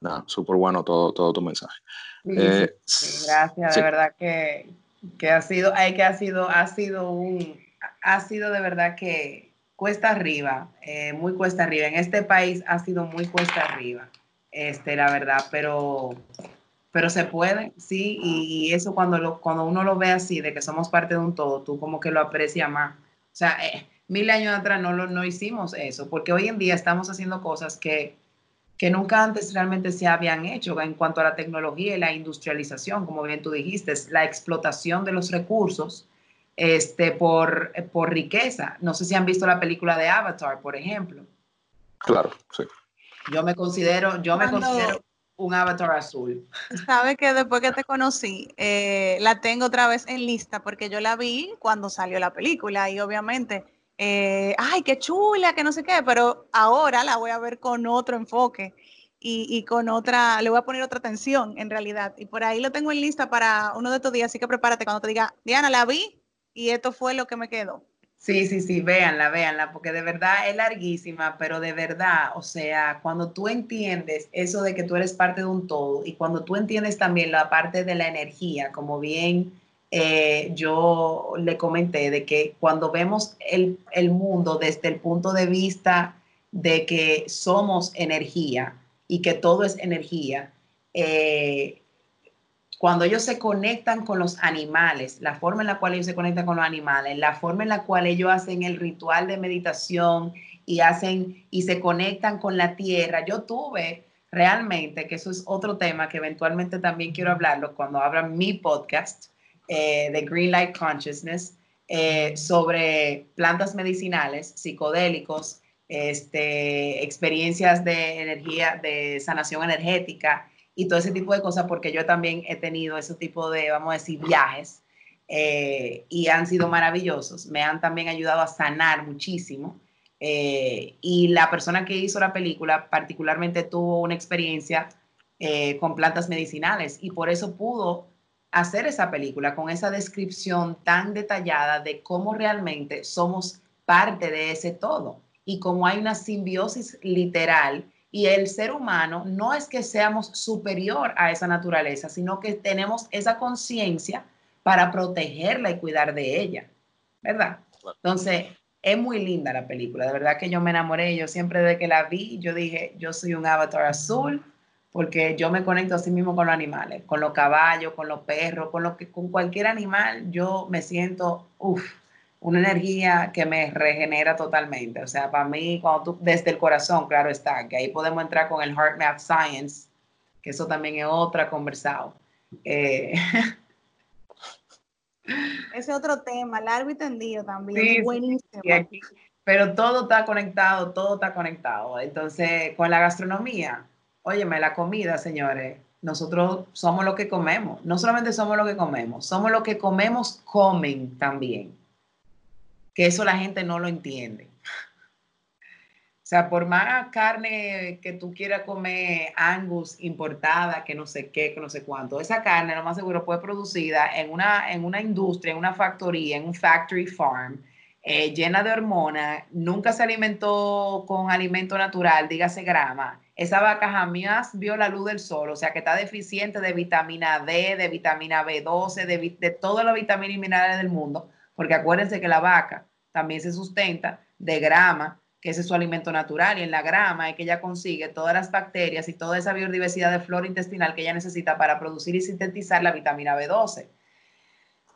nada, súper bueno todo, todo tu mensaje. Eh, gracias, de verdad que, que ha sido, que ha sido, ha sido un, ha sido de verdad que cuesta arriba, eh, muy cuesta arriba. En este país ha sido muy cuesta arriba, este, la verdad, pero, pero se puede, sí, y, eso cuando, lo, cuando uno lo ve así, de que somos parte de un todo, tú como que lo aprecias más. O sea, eh, mil años atrás no, lo, no hicimos eso, porque hoy en día estamos haciendo cosas que, que nunca antes realmente se habían hecho en cuanto a la tecnología y la industrialización, como bien tú dijiste, la explotación de los recursos este, por, por riqueza. No sé si han visto la película de Avatar, por ejemplo. Claro, sí. Yo me considero, yo me considero un avatar azul. Sabe que después que te conocí, eh, la tengo otra vez en lista porque yo la vi cuando salió la película y obviamente, eh, ay, qué chula, que no sé qué, pero ahora la voy a ver con otro enfoque y, y, con otra, le voy a poner otra atención en realidad. Y por ahí lo tengo en lista para uno de estos días, así que prepárate cuando te diga, Diana, la vi, y esto fue lo que me quedó. Sí, sí, sí, véanla, véanla, porque de verdad es larguísima, pero de verdad, o sea, cuando tú entiendes eso de que tú eres parte de un todo y cuando tú entiendes también la parte de la energía, como bien eh, yo le comenté, de que cuando vemos el, el, mundo desde el punto de vista de que somos energía y que todo es energía, eh, cuando ellos se conectan con los animales, la forma en la cual ellos se conectan con los animales, la forma en la cual ellos hacen el ritual de meditación y hacen y se conectan con la tierra. Yo tuve realmente, que eso es otro tema que eventualmente también quiero hablarlo cuando abra mi podcast eh, de Green Light Consciousness eh, sobre plantas medicinales, psicodélicos, este, experiencias de energía, de sanación energética y todo ese tipo de cosas, porque yo también he tenido ese tipo de, vamos a decir, viajes eh, y han sido maravillosos. Me han también ayudado a sanar muchísimo. Eh, y la persona que hizo la película particularmente tuvo una experiencia eh, con plantas medicinales y por eso pudo hacer esa película con esa descripción tan detallada de cómo realmente somos parte de ese todo y cómo hay una simbiosis literal y el ser humano no es que seamos superior a esa naturaleza, sino que tenemos esa conciencia para protegerla y cuidar de ella, ¿verdad? Entonces, es muy linda la película, de verdad que yo me enamoré, yo siempre de que la vi, yo dije, yo soy un avatar azul, porque yo me conecto así mismo con los animales, con los caballos, con los perros, con, lo que, con cualquier animal, yo me siento, uff, una energía que me regenera totalmente. O sea, para mí, cuando tú, desde el corazón, claro está, que ahí podemos entrar con el Heart Math Science, que eso también es otra conversado. Eh, [LAUGHS] Ese otro tema, largo y tendido también, buenísimo. pero todo está conectado, todo está conectado. Entonces, con la gastronomía, óyeme, la comida, señores, nosotros somos lo que comemos. No solamente somos lo que comemos, somos lo que comemos, comen también que eso la gente no lo entiende. O sea, por más carne que tú quieras comer angus importada, que no sé qué, que no sé cuánto, esa carne lo más seguro fue producida en una, en una industria, en una factoría, en un factory farm, eh, llena de hormonas, nunca se alimentó con alimento natural, dígase grama. Esa vaca jamás vio la luz del sol, o sea que está deficiente de vitamina D, de vitamina B12, de, de todas las vitaminas y minerales del mundo, porque acuérdense que la vaca también se sustenta de grama, que es su alimento natural, y en la grama es que ella consigue todas las bacterias y toda esa biodiversidad de flora intestinal que ella necesita para producir y sintetizar la vitamina B12.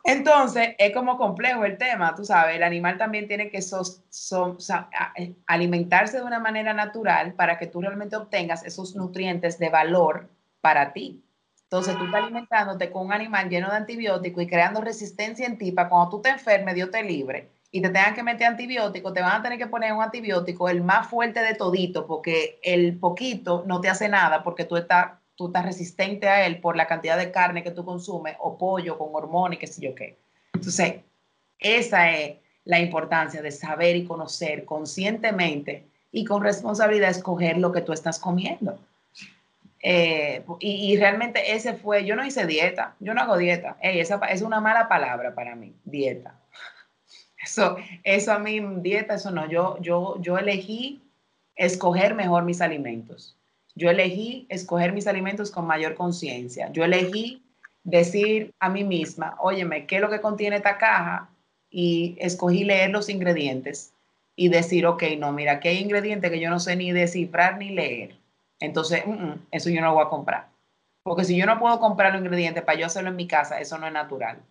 Entonces, es como complejo el tema, tú sabes, el animal también tiene que eh, alimentarse de una manera natural para que tú realmente obtengas esos nutrientes de valor para ti. Entonces, tú estás alimentándote con un animal lleno de antibióticos y creando resistencia en ti para cuando tú te enfermes, Dios te libre y te tengan que meter antibiótico, te van a tener que poner un antibiótico, el más fuerte de todito, porque el poquito no te hace nada porque tú estás, tú estás resistente a él por la cantidad de carne que tú consumes o pollo con hormonas y qué sé yo qué. Entonces, esa es la importancia de saber y conocer conscientemente y con responsabilidad escoger lo que tú estás comiendo. Eh, y, realmente ese fue, yo no hice dieta, yo no hago dieta. esa es una mala palabra para mí, dieta. Eso, eso a mí, dieta, eso no. Yo, yo, yo elegí escoger mejor mis alimentos. Yo elegí escoger mis alimentos con mayor conciencia. Yo elegí decir a mí misma, óyeme, ¿qué es lo que contiene esta caja? Y escogí leer los ingredientes. y decir, ok, no, mira, aquí hay ingredientes que yo no sé ni descifrar ni leer. Entonces, mm, mm, eso yo no lo voy a comprar. Porque si yo no puedo comprar los ingredientes para yo hacerlo en mi casa, eso no es natural.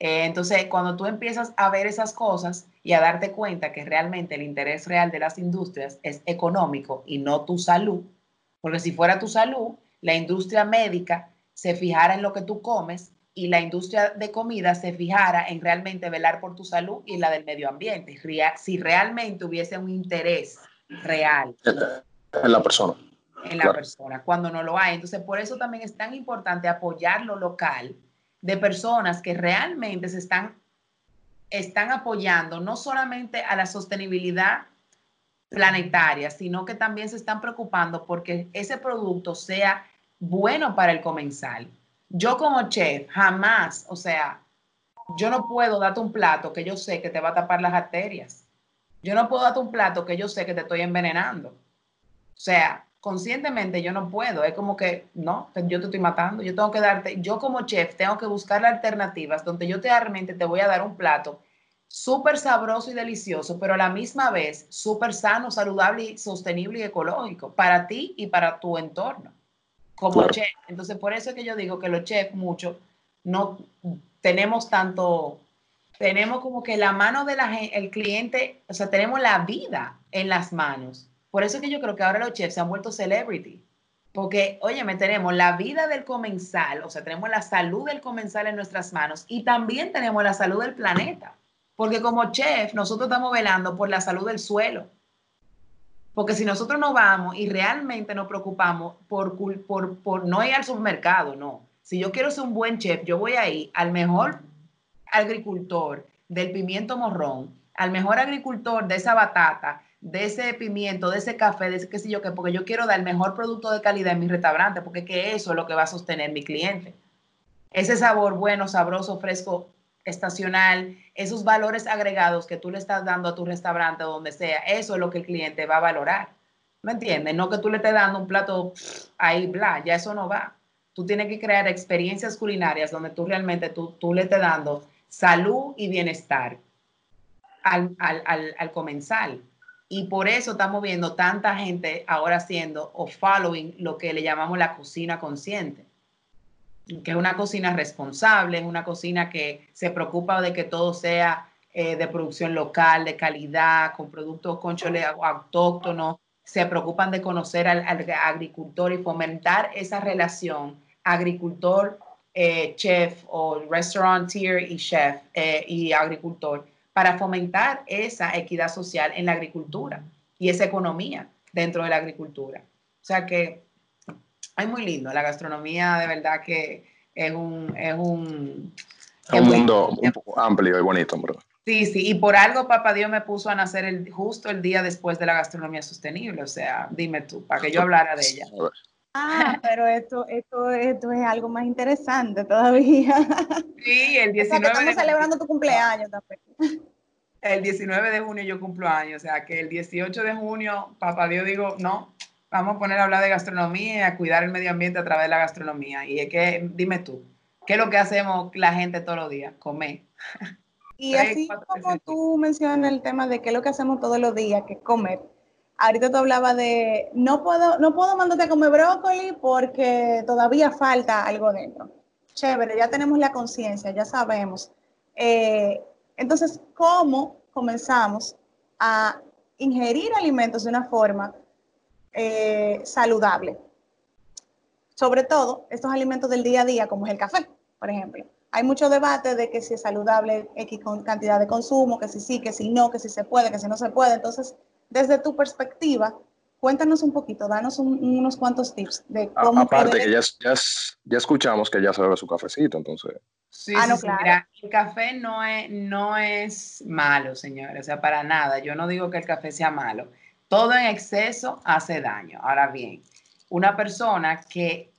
Eh, entonces, cuando tú empiezas a ver esas cosas y a darte cuenta que realmente el interés real de las industrias es económico y no tu salud, porque si fuera tu salud, la industria médica se fijara en lo que tú comes y la industria de comida se fijara en realmente velar por tu salud y la del medio ambiente. Si realmente hubiese un interés real. En la persona. En la persona, cuando no lo hay. Entonces, por eso también es tan importante apoyar lo local de personas que realmente se están, están apoyando no solamente a la sostenibilidad planetaria, sino que también se están preocupando porque ese producto sea bueno para el comensal. Yo como chef jamás, o sea, yo no puedo darte un plato que yo sé que te va a tapar las arterias. Yo no puedo darte un plato que yo sé que te estoy envenenando. O sea, conscientemente yo no puedo. Es como que, no, yo te estoy matando. Yo tengo que darte, yo como chef tengo que buscar alternativas donde yo te realmente te voy a dar un plato súper sabroso y delicioso, pero a la misma vez súper sano, saludable y sostenible y ecológico para ti y para tu entorno como chef. Entonces, por eso es que yo digo que los chefs mucho no tenemos tanto, tenemos como que la mano del el cliente, o sea, tenemos la vida en las manos. Por eso es que yo creo que ahora los chefs se han vuelto celebrity. Porque, óyeme, tenemos la vida del comensal, o sea, tenemos la salud del comensal en nuestras manos y también tenemos la salud del planeta. Porque como chef, nosotros estamos velando por la salud del suelo. Porque si nosotros no vamos y realmente nos preocupamos por, por, no ir al supermercado, no. Si yo quiero ser un buen chef, yo voy a ir al mejor agricultor del pimiento morrón, al mejor agricultor de esa batata, de ese pimiento, de ese café, de ese qué sé yo qué, porque yo quiero dar el mejor producto de calidad en mi restaurante, porque que eso es lo que va a sostener mi cliente. Ese sabor bueno, sabroso, fresco, estacional, esos valores agregados que tú le estás dando a tu restaurante donde sea, eso es lo que el cliente va a valorar. ¿Me entiendes? No que tú le estés dando un plato ahí, bla, ya eso no va. Tú tienes que crear experiencias culinarias donde tú realmente tú, tú le estés dando salud y bienestar al, al, al, al comensal. Y por eso estamos viendo tanta gente ahora haciendo o following lo que le llamamos la cocina consciente que es una cocina responsable, es una cocina que se preocupa de que todo sea eh, de producción local, de calidad, con productos conchole autóctonos, se preocupan de conocer al, agricultor y fomentar esa relación agricultor, eh, o restaurateur y chef eh, y agricultor para fomentar esa equidad social en la agricultura y esa economía dentro de la agricultura. O sea que es muy lindo. La gastronomía de verdad que es un... Es un, un mundo un poco amplio y bonito, verdad. Sí, sí, y por algo Papá Dios me puso a nacer el, justo el día después de la gastronomía sostenible, o sea, dime tú, para que yo hablara de ella. Ah, pero esto, esto, esto es algo más interesante todavía. [LAUGHS] Sí, el 19 o estamos celebrando tu cumpleaños también. El 19 de junio yo cumplo años, o sea que el 18 de junio, Papá Dios digo, no, vamos a poner a hablar de gastronomía y a cuidar el medio ambiente a través de la gastronomía. Y es que, dime tú, ¿qué es lo que hacemos la gente todos los días? Comer. Y así como tú mencionas el tema de qué es lo que hacemos todos los días, que es comer. Ahorita tú hablabas de, no puedo, no puedo mandarte a comer brócoli porque todavía falta algo dentro. Chévere, ya tenemos la conciencia, ya sabemos. Eh, entonces, ¿cómo comenzamos a ingerir alimentos de una forma eh, saludable. Sobre todo estos alimentos del día a día, como es el café, por ejemplo. Hay mucho debate de que si es saludable X cantidad de consumo, que si sí, que si no, que si se puede, que si no se puede. Entonces, desde tu perspectiva, cuéntanos un poquito, danos unos cuantos tips de cómo. Aparte que ya, ya, escuchamos que ya se bebe su cafecito, entonces. Sí, ah, no, claro. el café no es, no es malo, señores, o sea, para nada. Yo no digo que el café sea malo. Todo en exceso hace daño. Ahora bien, una persona que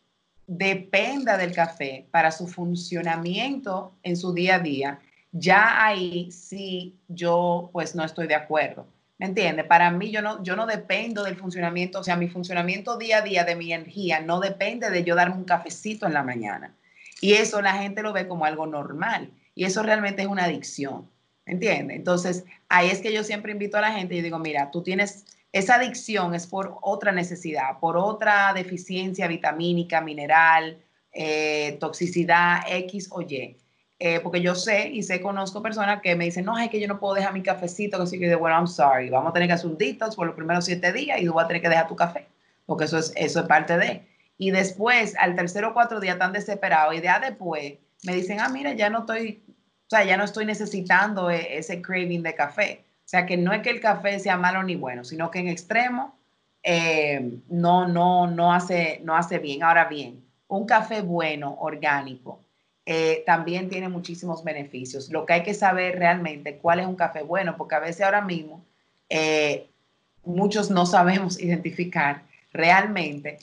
dependa del café para su funcionamiento en su día a día, ya ahí sí yo pues no estoy de acuerdo. ¿Me entiende? Para mí yo no, yo no dependo del funcionamiento, o sea, mi funcionamiento día a día de mi energía no depende de yo darme un cafecito en la mañana. Y eso la gente lo ve como algo normal. Y eso realmente es una adicción. ¿Entiendes? Entonces, ahí es que yo siempre invito a la gente y digo, mira, tú tienes esa adicción es por otra necesidad, por otra deficiencia vitamínica, mineral, eh, toxicidad X o Y. Eh, porque yo sé y sé, conozco personas que me dicen, no, es que yo no puedo dejar mi cafecito, que así que bueno, I'm sorry, vamos a tener que hacer un detox por los primeros siete días y tú vas a tener que dejar tu café, porque eso es, eso es parte de. Y después, al tercero o cuatro días, tan desesperado, y ya después me dicen, ah, mira, ya no estoy, o sea, ya no estoy necesitando e, ese craving de café. O sea, que no es que el café sea malo ni bueno, sino que en extremo eh, no, no, no, hace, no hace bien. Ahora bien, un café bueno, orgánico, eh, también tiene muchísimos beneficios. Lo que hay que saber realmente cuál es un café bueno, porque a veces ahora mismo eh, muchos no sabemos [LAUGHS] identificar realmente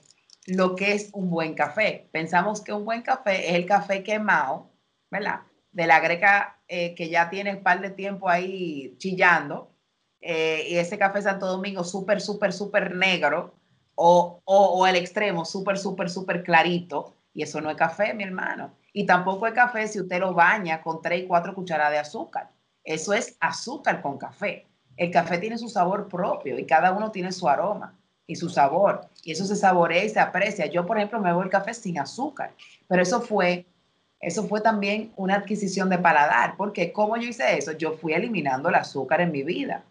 lo que es un buen café. Pensamos que un buen café es el café quemado, ¿verdad? De la greca eh, que ya tiene un par de tiempo ahí chillando, eh, y ese café Santo Domingo súper, súper, súper negro, o, o, el extremo súper, súper, súper clarito, y eso no es café, mi hermano. Y tampoco es café si usted lo baña con 3 y 4 cucharadas de azúcar. Eso es azúcar con café. El café tiene su sabor propio y cada uno tiene su aroma y su sabor. Y eso se saborea y se aprecia. Yo, por ejemplo, me bebo el café sin azúcar, pero eso fue eso fue también una adquisición de paladar, porque ¿cómo yo hice eso? Yo fui eliminando el azúcar en mi vida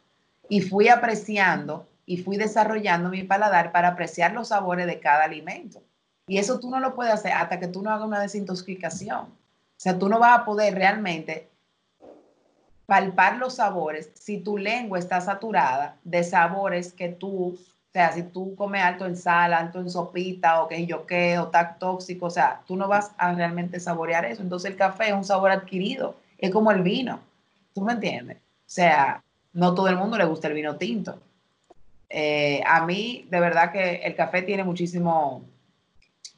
y fui apreciando y fui desarrollando mi paladar para apreciar los sabores de cada alimento. Y eso tú no lo puedes hacer hasta que tú no hagas una desintoxicación. O sea, tú no vas a poder realmente palpar los sabores si tu lengua está saturada de sabores que tú o sea, si tú comes alto en sal, alto en sopita o que yo qué, o tan tóxico, o sea, tú no vas a realmente saborear eso. Entonces el café es un sabor adquirido, es como el vino. ¿Tú me entiendes? O sea, no todo el mundo le gusta el vino tinto. Eh, a mí, de verdad que el café tiene muchísimos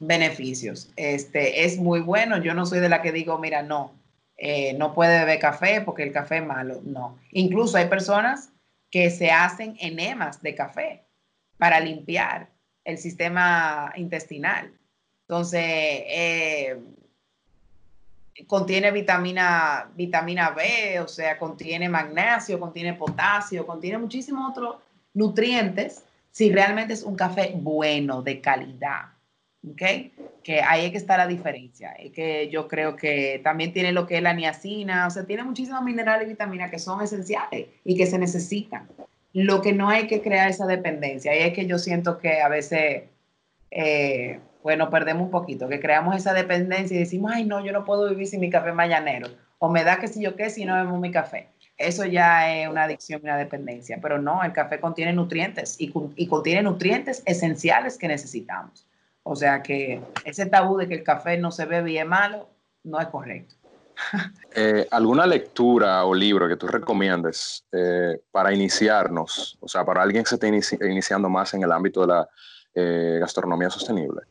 beneficios. Este, es muy bueno. Yo no soy de la que digo, mira, no, eh, no puede beber café porque el café es malo. No. Incluso hay personas que se hacen enemas de café para limpiar el sistema intestinal. Entonces, eh, contiene vitamina, vitamina B, o sea, contiene magnesio, contiene potasio, contiene muchísimos otros nutrientes si realmente es un café bueno, de calidad. ¿Ok? Que ahí hay que estar la diferencia. Es que yo creo que también tiene lo que es la niacina, o sea, tiene muchísimos minerales y vitaminas que son esenciales y que se necesitan. Lo que no hay que crear esa dependencia. Y es que yo siento que a veces, eh, bueno, perdemos un poquito, que creamos esa dependencia y decimos, ay, no, yo no puedo vivir sin mi café mañanero. O me da que si yo qué, si no bebo mi café. Eso ya es una adicción, una dependencia. Pero no, el café contiene nutrientes y, y contiene nutrientes esenciales que necesitamos. O sea que ese tabú de que el café no se bebe y es malo, no es correcto. [LAUGHS] Eh, ¿Alguna lectura o libro que tú recomiendes eh, para iniciarnos, o sea, para alguien que se esté iniciando más en el ámbito de la eh, gastronomía sostenible?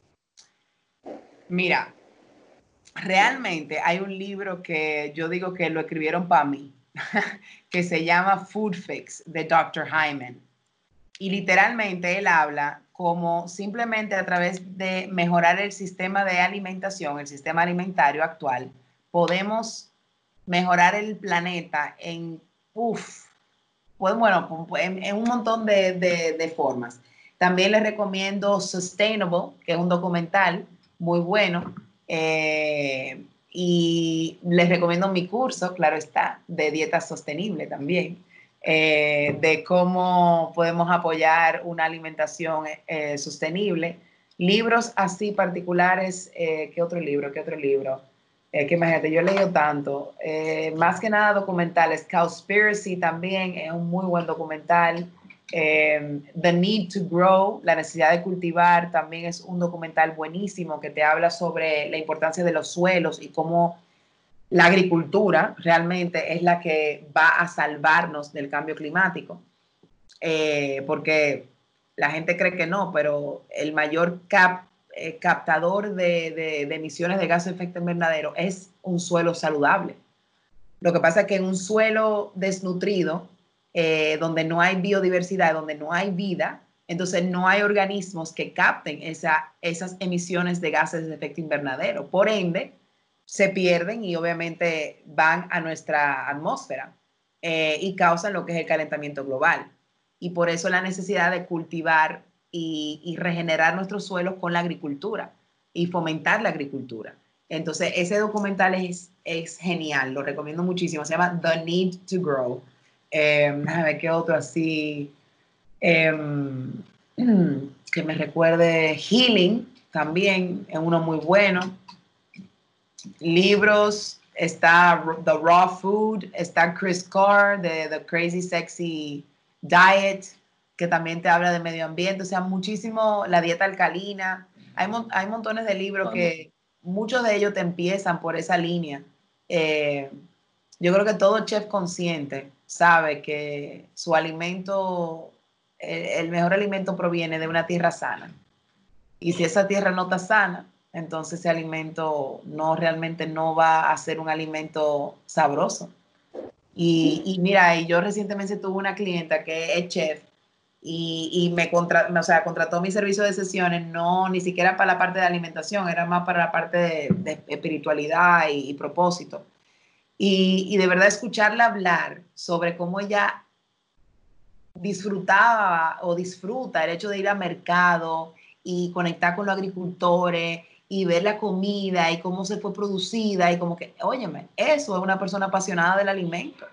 Mira, realmente hay un libro que yo digo que lo escribieron para mí, [LAUGHS] que se llama Food Fix de Dr. Hyman. Y literalmente él habla como simplemente a través de mejorar el sistema de alimentación, el sistema alimentario actual, podemos mejorar el planeta en, uf, pues bueno, en, un montón de, formas. También les recomiendo Sustainable, que es un documental muy bueno. Eh, y les recomiendo mi curso, claro está, de dieta sostenible también, eh, de cómo podemos apoyar una alimentación eh, sostenible. Libros así particulares, ¿qué otro libro? ¿Qué otro libro? Eh, que imagínate, yo he leído tanto, eh, más que nada documentales, Cowspiracy también es un muy buen documental, eh, The Need to Grow, la necesidad de cultivar, también es un documental buenísimo que te habla sobre la importancia de los suelos y cómo la agricultura realmente es la que va a salvarnos del cambio climático, porque la gente cree que no, pero el mayor cap eh, captador de, emisiones de gases de efecto invernadero es un suelo saludable. Lo que pasa es que en un suelo desnutrido, eh, donde no hay biodiversidad, donde no hay vida, entonces no hay organismos que capten esas emisiones de gases de efecto invernadero. Por ende, se pierden y obviamente van a nuestra atmósfera. eh, y causan lo que es el calentamiento global. Y por eso la necesidad de cultivar y, regenerar nuestros suelos con la agricultura y fomentar la agricultura. Entonces, ese documental es, es genial, lo recomiendo muchísimo. Se llama The Need to Grow. Eh, a ver qué otro así. Em, [CLEARS THROAT] que me recuerde Healing, también es uno muy bueno. Libros, está The Raw Food, está Chris Carr de The Crazy Sexy Diet, que también te habla de medio ambiente, o sea, muchísimo la dieta alcalina. Hay, hay montones de libros que muchos de ellos te empiezan por esa línea. Eh, yo creo que todo chef consciente sabe que su alimento, el mejor alimento proviene de una tierra sana. Y si esa tierra no está sana, entonces ese alimento no realmente no va a ser un alimento sabroso. Y, mira, y yo recientemente tuve una clienta que es chef y, me contra, o sea, contrató mi servicio de sesiones, no ni siquiera para la parte de alimentación, era más para la parte de, espiritualidad y, propósito. Y, y, de verdad escucharla hablar sobre cómo ella disfrutaba o disfruta el hecho de ir al mercado y conectar con los agricultores y ver la comida y cómo se fue producida y como que, óyeme, eso es una persona apasionada del alimento,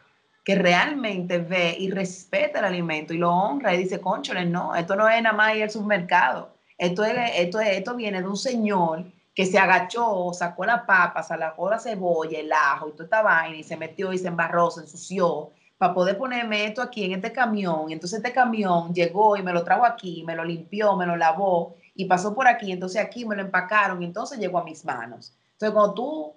que realmente ve y respeta el alimento y lo honra y dice, conchole, no, esto no es nada más ir al supermercado, esto, es, esto, esto viene de un señor que se agachó, sacó la papa, sacó la cebolla, el ajo y toda esta vaina y se metió y se embarró, se ensució para poder ponerme esto aquí en este camión. Y entonces este camión llegó y me lo trajo aquí, me lo limpió, me lo lavó y pasó por aquí, entonces aquí me lo empacaron y entonces llegó a mis manos. Entonces cuando tú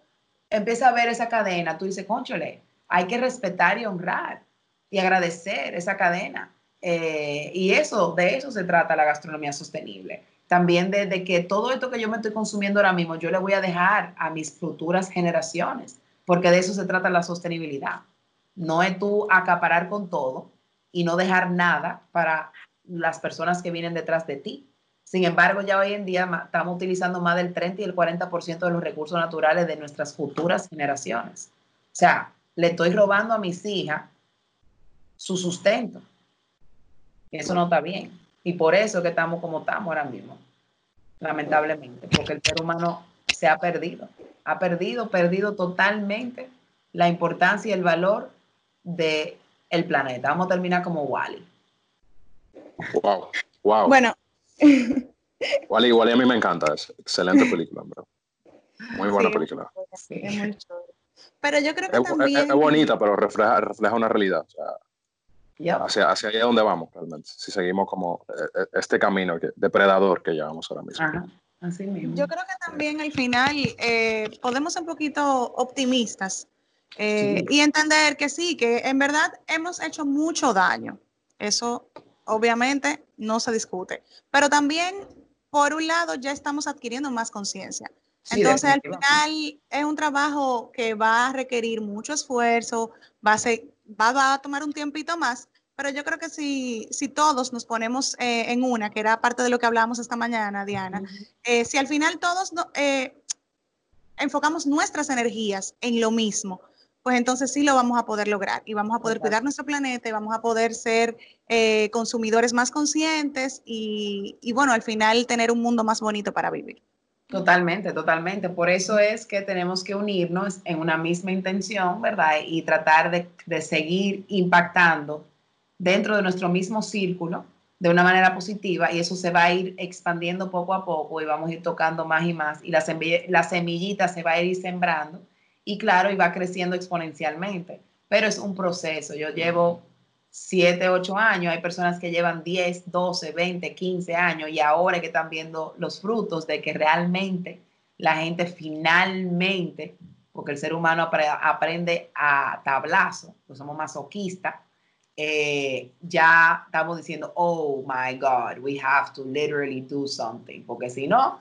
empiezas a ver esa cadena, tú dices, conchole, hay que respetar y honrar y agradecer esa cadena. Eh, y eso, de eso se trata la gastronomía sostenible. También de, que todo esto que yo me estoy consumiendo ahora mismo, yo le voy a dejar a mis futuras generaciones, porque de eso se trata la sostenibilidad. No es tú acaparar con todo y no dejar nada para las personas que vienen detrás de ti. Sin embargo, ya hoy en día estamos utilizando más del 30 y el 40% de los recursos naturales de nuestras futuras generaciones. O sea, le estoy robando a mis hijas su sustento. Eso no está bien. Y por eso que estamos como estamos ahora mismo, lamentablemente, porque el ser humano se ha perdido. Ha perdido, perdido totalmente la importancia y el valor del el planeta. Vamos a terminar como Wally. Wow, wow. Bueno, [LAUGHS] igual, igual a mí me encanta, es excelente [LAUGHS] película, bro. Muy buena película. Sí, es muy Pero yo creo que también... Es, bonita, pero refleja, refleja una realidad. O sea, hacia, hacia allá donde vamos realmente. Si seguimos como eh, eh, este camino que, depredador que llevamos ahora mismo. Así mismo. Yo creo que también al final eh, podemos ser un poquito optimistas y entender que sí, que en verdad hemos hecho mucho daño. Eso obviamente no se discute. Pero también, por un lado, ya estamos adquiriendo más conciencia. Entonces, al final es un trabajo que va a requerir mucho esfuerzo, va a, ser, va, a tomar un tiempito más, pero yo creo que si, si todos nos ponemos eh, en una, que era parte de lo que hablábamos esta mañana, Diana, eh, si al final todos eh, enfocamos nuestras energías en lo mismo, pues entonces sí lo vamos a poder lograr y vamos a poder cuidar nuestro planeta y vamos a poder ser eh, consumidores más conscientes y, bueno, al final tener un mundo más bonito para vivir. Totalmente, totalmente. Por eso es que tenemos que unirnos en una misma intención, ¿verdad? Y tratar de, seguir impactando dentro de nuestro mismo círculo de una manera positiva y eso se va a ir expandiendo poco a poco y vamos a ir tocando más y más y la, la semillita se va a ir sembrando y claro, y va creciendo exponencialmente, pero es un proceso. Yo llevo 7, 8 años, hay personas que llevan 10, 12, 20, 15 años y ahora que están viendo los frutos de que realmente la gente finalmente, porque el ser humano aprende a tablazo, pues somos masoquistas, eh, ya estamos diciendo, oh my God, we have to literally do something, porque si no,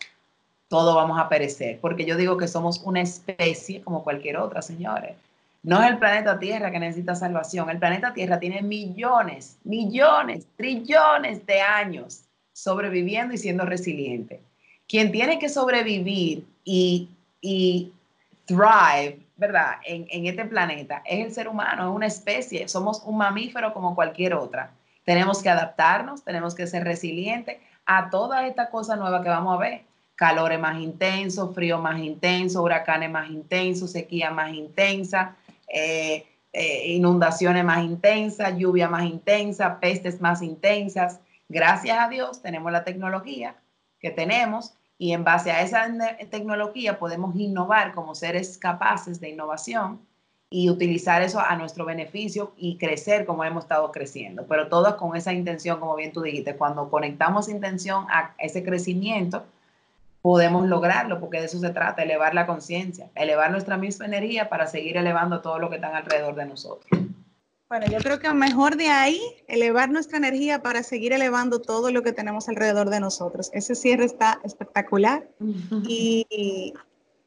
todo vamos a perecer, porque yo digo que somos una especie como cualquier otra, señores. No es el planeta Tierra que necesita salvación, el planeta Tierra tiene millones, millones, trillones de años sobreviviendo y siendo resiliente. Quien tiene que sobrevivir y, y thrive ¿verdad? En, en, este planeta es el ser humano, es una especie, somos un mamífero como cualquier otra. Tenemos que adaptarnos, tenemos que ser resilientes a toda esta cosa nueva que vamos a ver. Calores más intensos, frío más intenso, huracanes más intensos, sequía más intensa, eh, eh, inundaciones más intensas, lluvia más intensa, pestes más intensas. Gracias a Dios tenemos la tecnología que tenemos y en base a esa tecnología podemos innovar como seres capaces de innovación y utilizar eso a nuestro beneficio y crecer como hemos estado creciendo. Pero todo con esa intención, como bien tú dijiste, cuando conectamos intención a ese crecimiento, podemos lograrlo, porque de eso se trata, elevar la conciencia, elevar nuestra misma energía para seguir elevando todo lo que está alrededor de nosotros. Bueno, yo creo que mejor de ahí, elevar nuestra energía para seguir elevando todo lo que tenemos alrededor de nosotros. Ese cierre está espectacular y,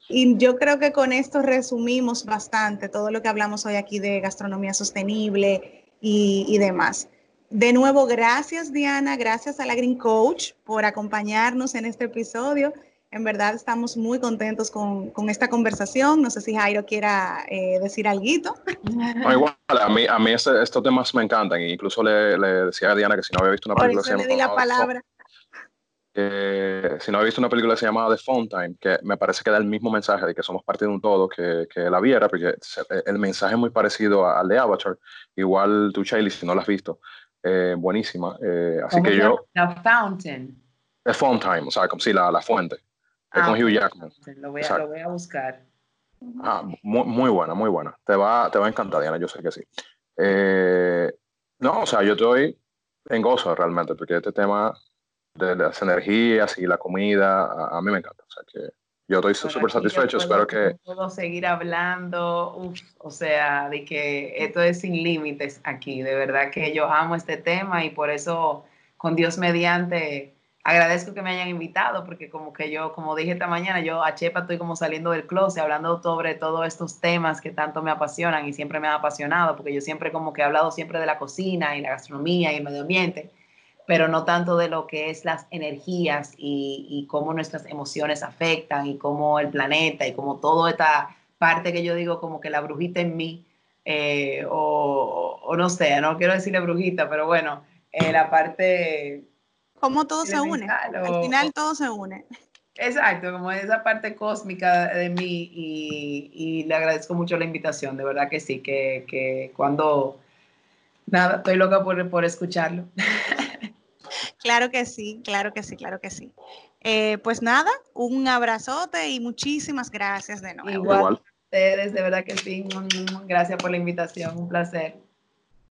y yo creo que con esto resumimos bastante todo lo que hablamos hoy aquí de gastronomía sostenible y, y demás. De nuevo, gracias Diana, gracias a la Green Coach por acompañarnos en este episodio. En verdad estamos muy contentos con, con esta conversación. No sé si Jairo quiera eh, decir algo. [LAUGHS] No, igual, a mí, a mí estos temas me encantan. Incluso le, le, decía a Diana que si no había visto una película... Por eso le di la palabra. Que, si no había visto una película que se llamaba The Time, que me parece que da el mismo mensaje de que somos parte de un todo, que, que la viera, porque el mensaje es muy parecido al de Avatar. Igual tú, Shaylee, si no la has visto, eh, buenísima. Eh, así que yo... The Fountain. The Time, o sea, como si la, la fuente. Ah, con Hugh Jackman. Lo voy, a, lo voy a buscar. Ah, muy, muy, buena, muy buena. Te va, te va a encantar, Diana, yo sé que sí. Eh, no, o sea, yo estoy en gozo realmente, porque este tema de las energías y la comida, a, a mí me encanta. O sea, que yo estoy súper satisfecho, espero que... Puedo seguir hablando, uf, o sea, de que esto es sin límites aquí, de verdad que yo amo este tema y por eso con Dios mediante agradezco que me hayan invitado porque como que yo, como dije esta mañana, yo a Chepa estoy como saliendo del closet hablando sobre todos estos temas que tanto me apasionan y siempre me han apasionado porque yo siempre como que he hablado siempre de la cocina y la gastronomía y el medio ambiente, pero no tanto de lo que es las energías y, y cómo nuestras emociones afectan y cómo el planeta y como toda esta parte que yo digo como que la brujita en mí, eh, o, o, no sé, no quiero decirle brujita, pero bueno, eh, la parte Cómo todo se une. Al final todo se une. Exacto, como esa parte cósmica de mí y, y, le agradezco mucho la invitación, de verdad que sí, que, que cuando, nada, estoy loca por, por escucharlo. [LAUGHS] Claro que sí, claro que sí, claro que sí. Eh, pues nada, un abrazote y muchísimas gracias de nuevo. Igual, Igual. ustedes, de verdad que sí, gracias por la invitación, un placer.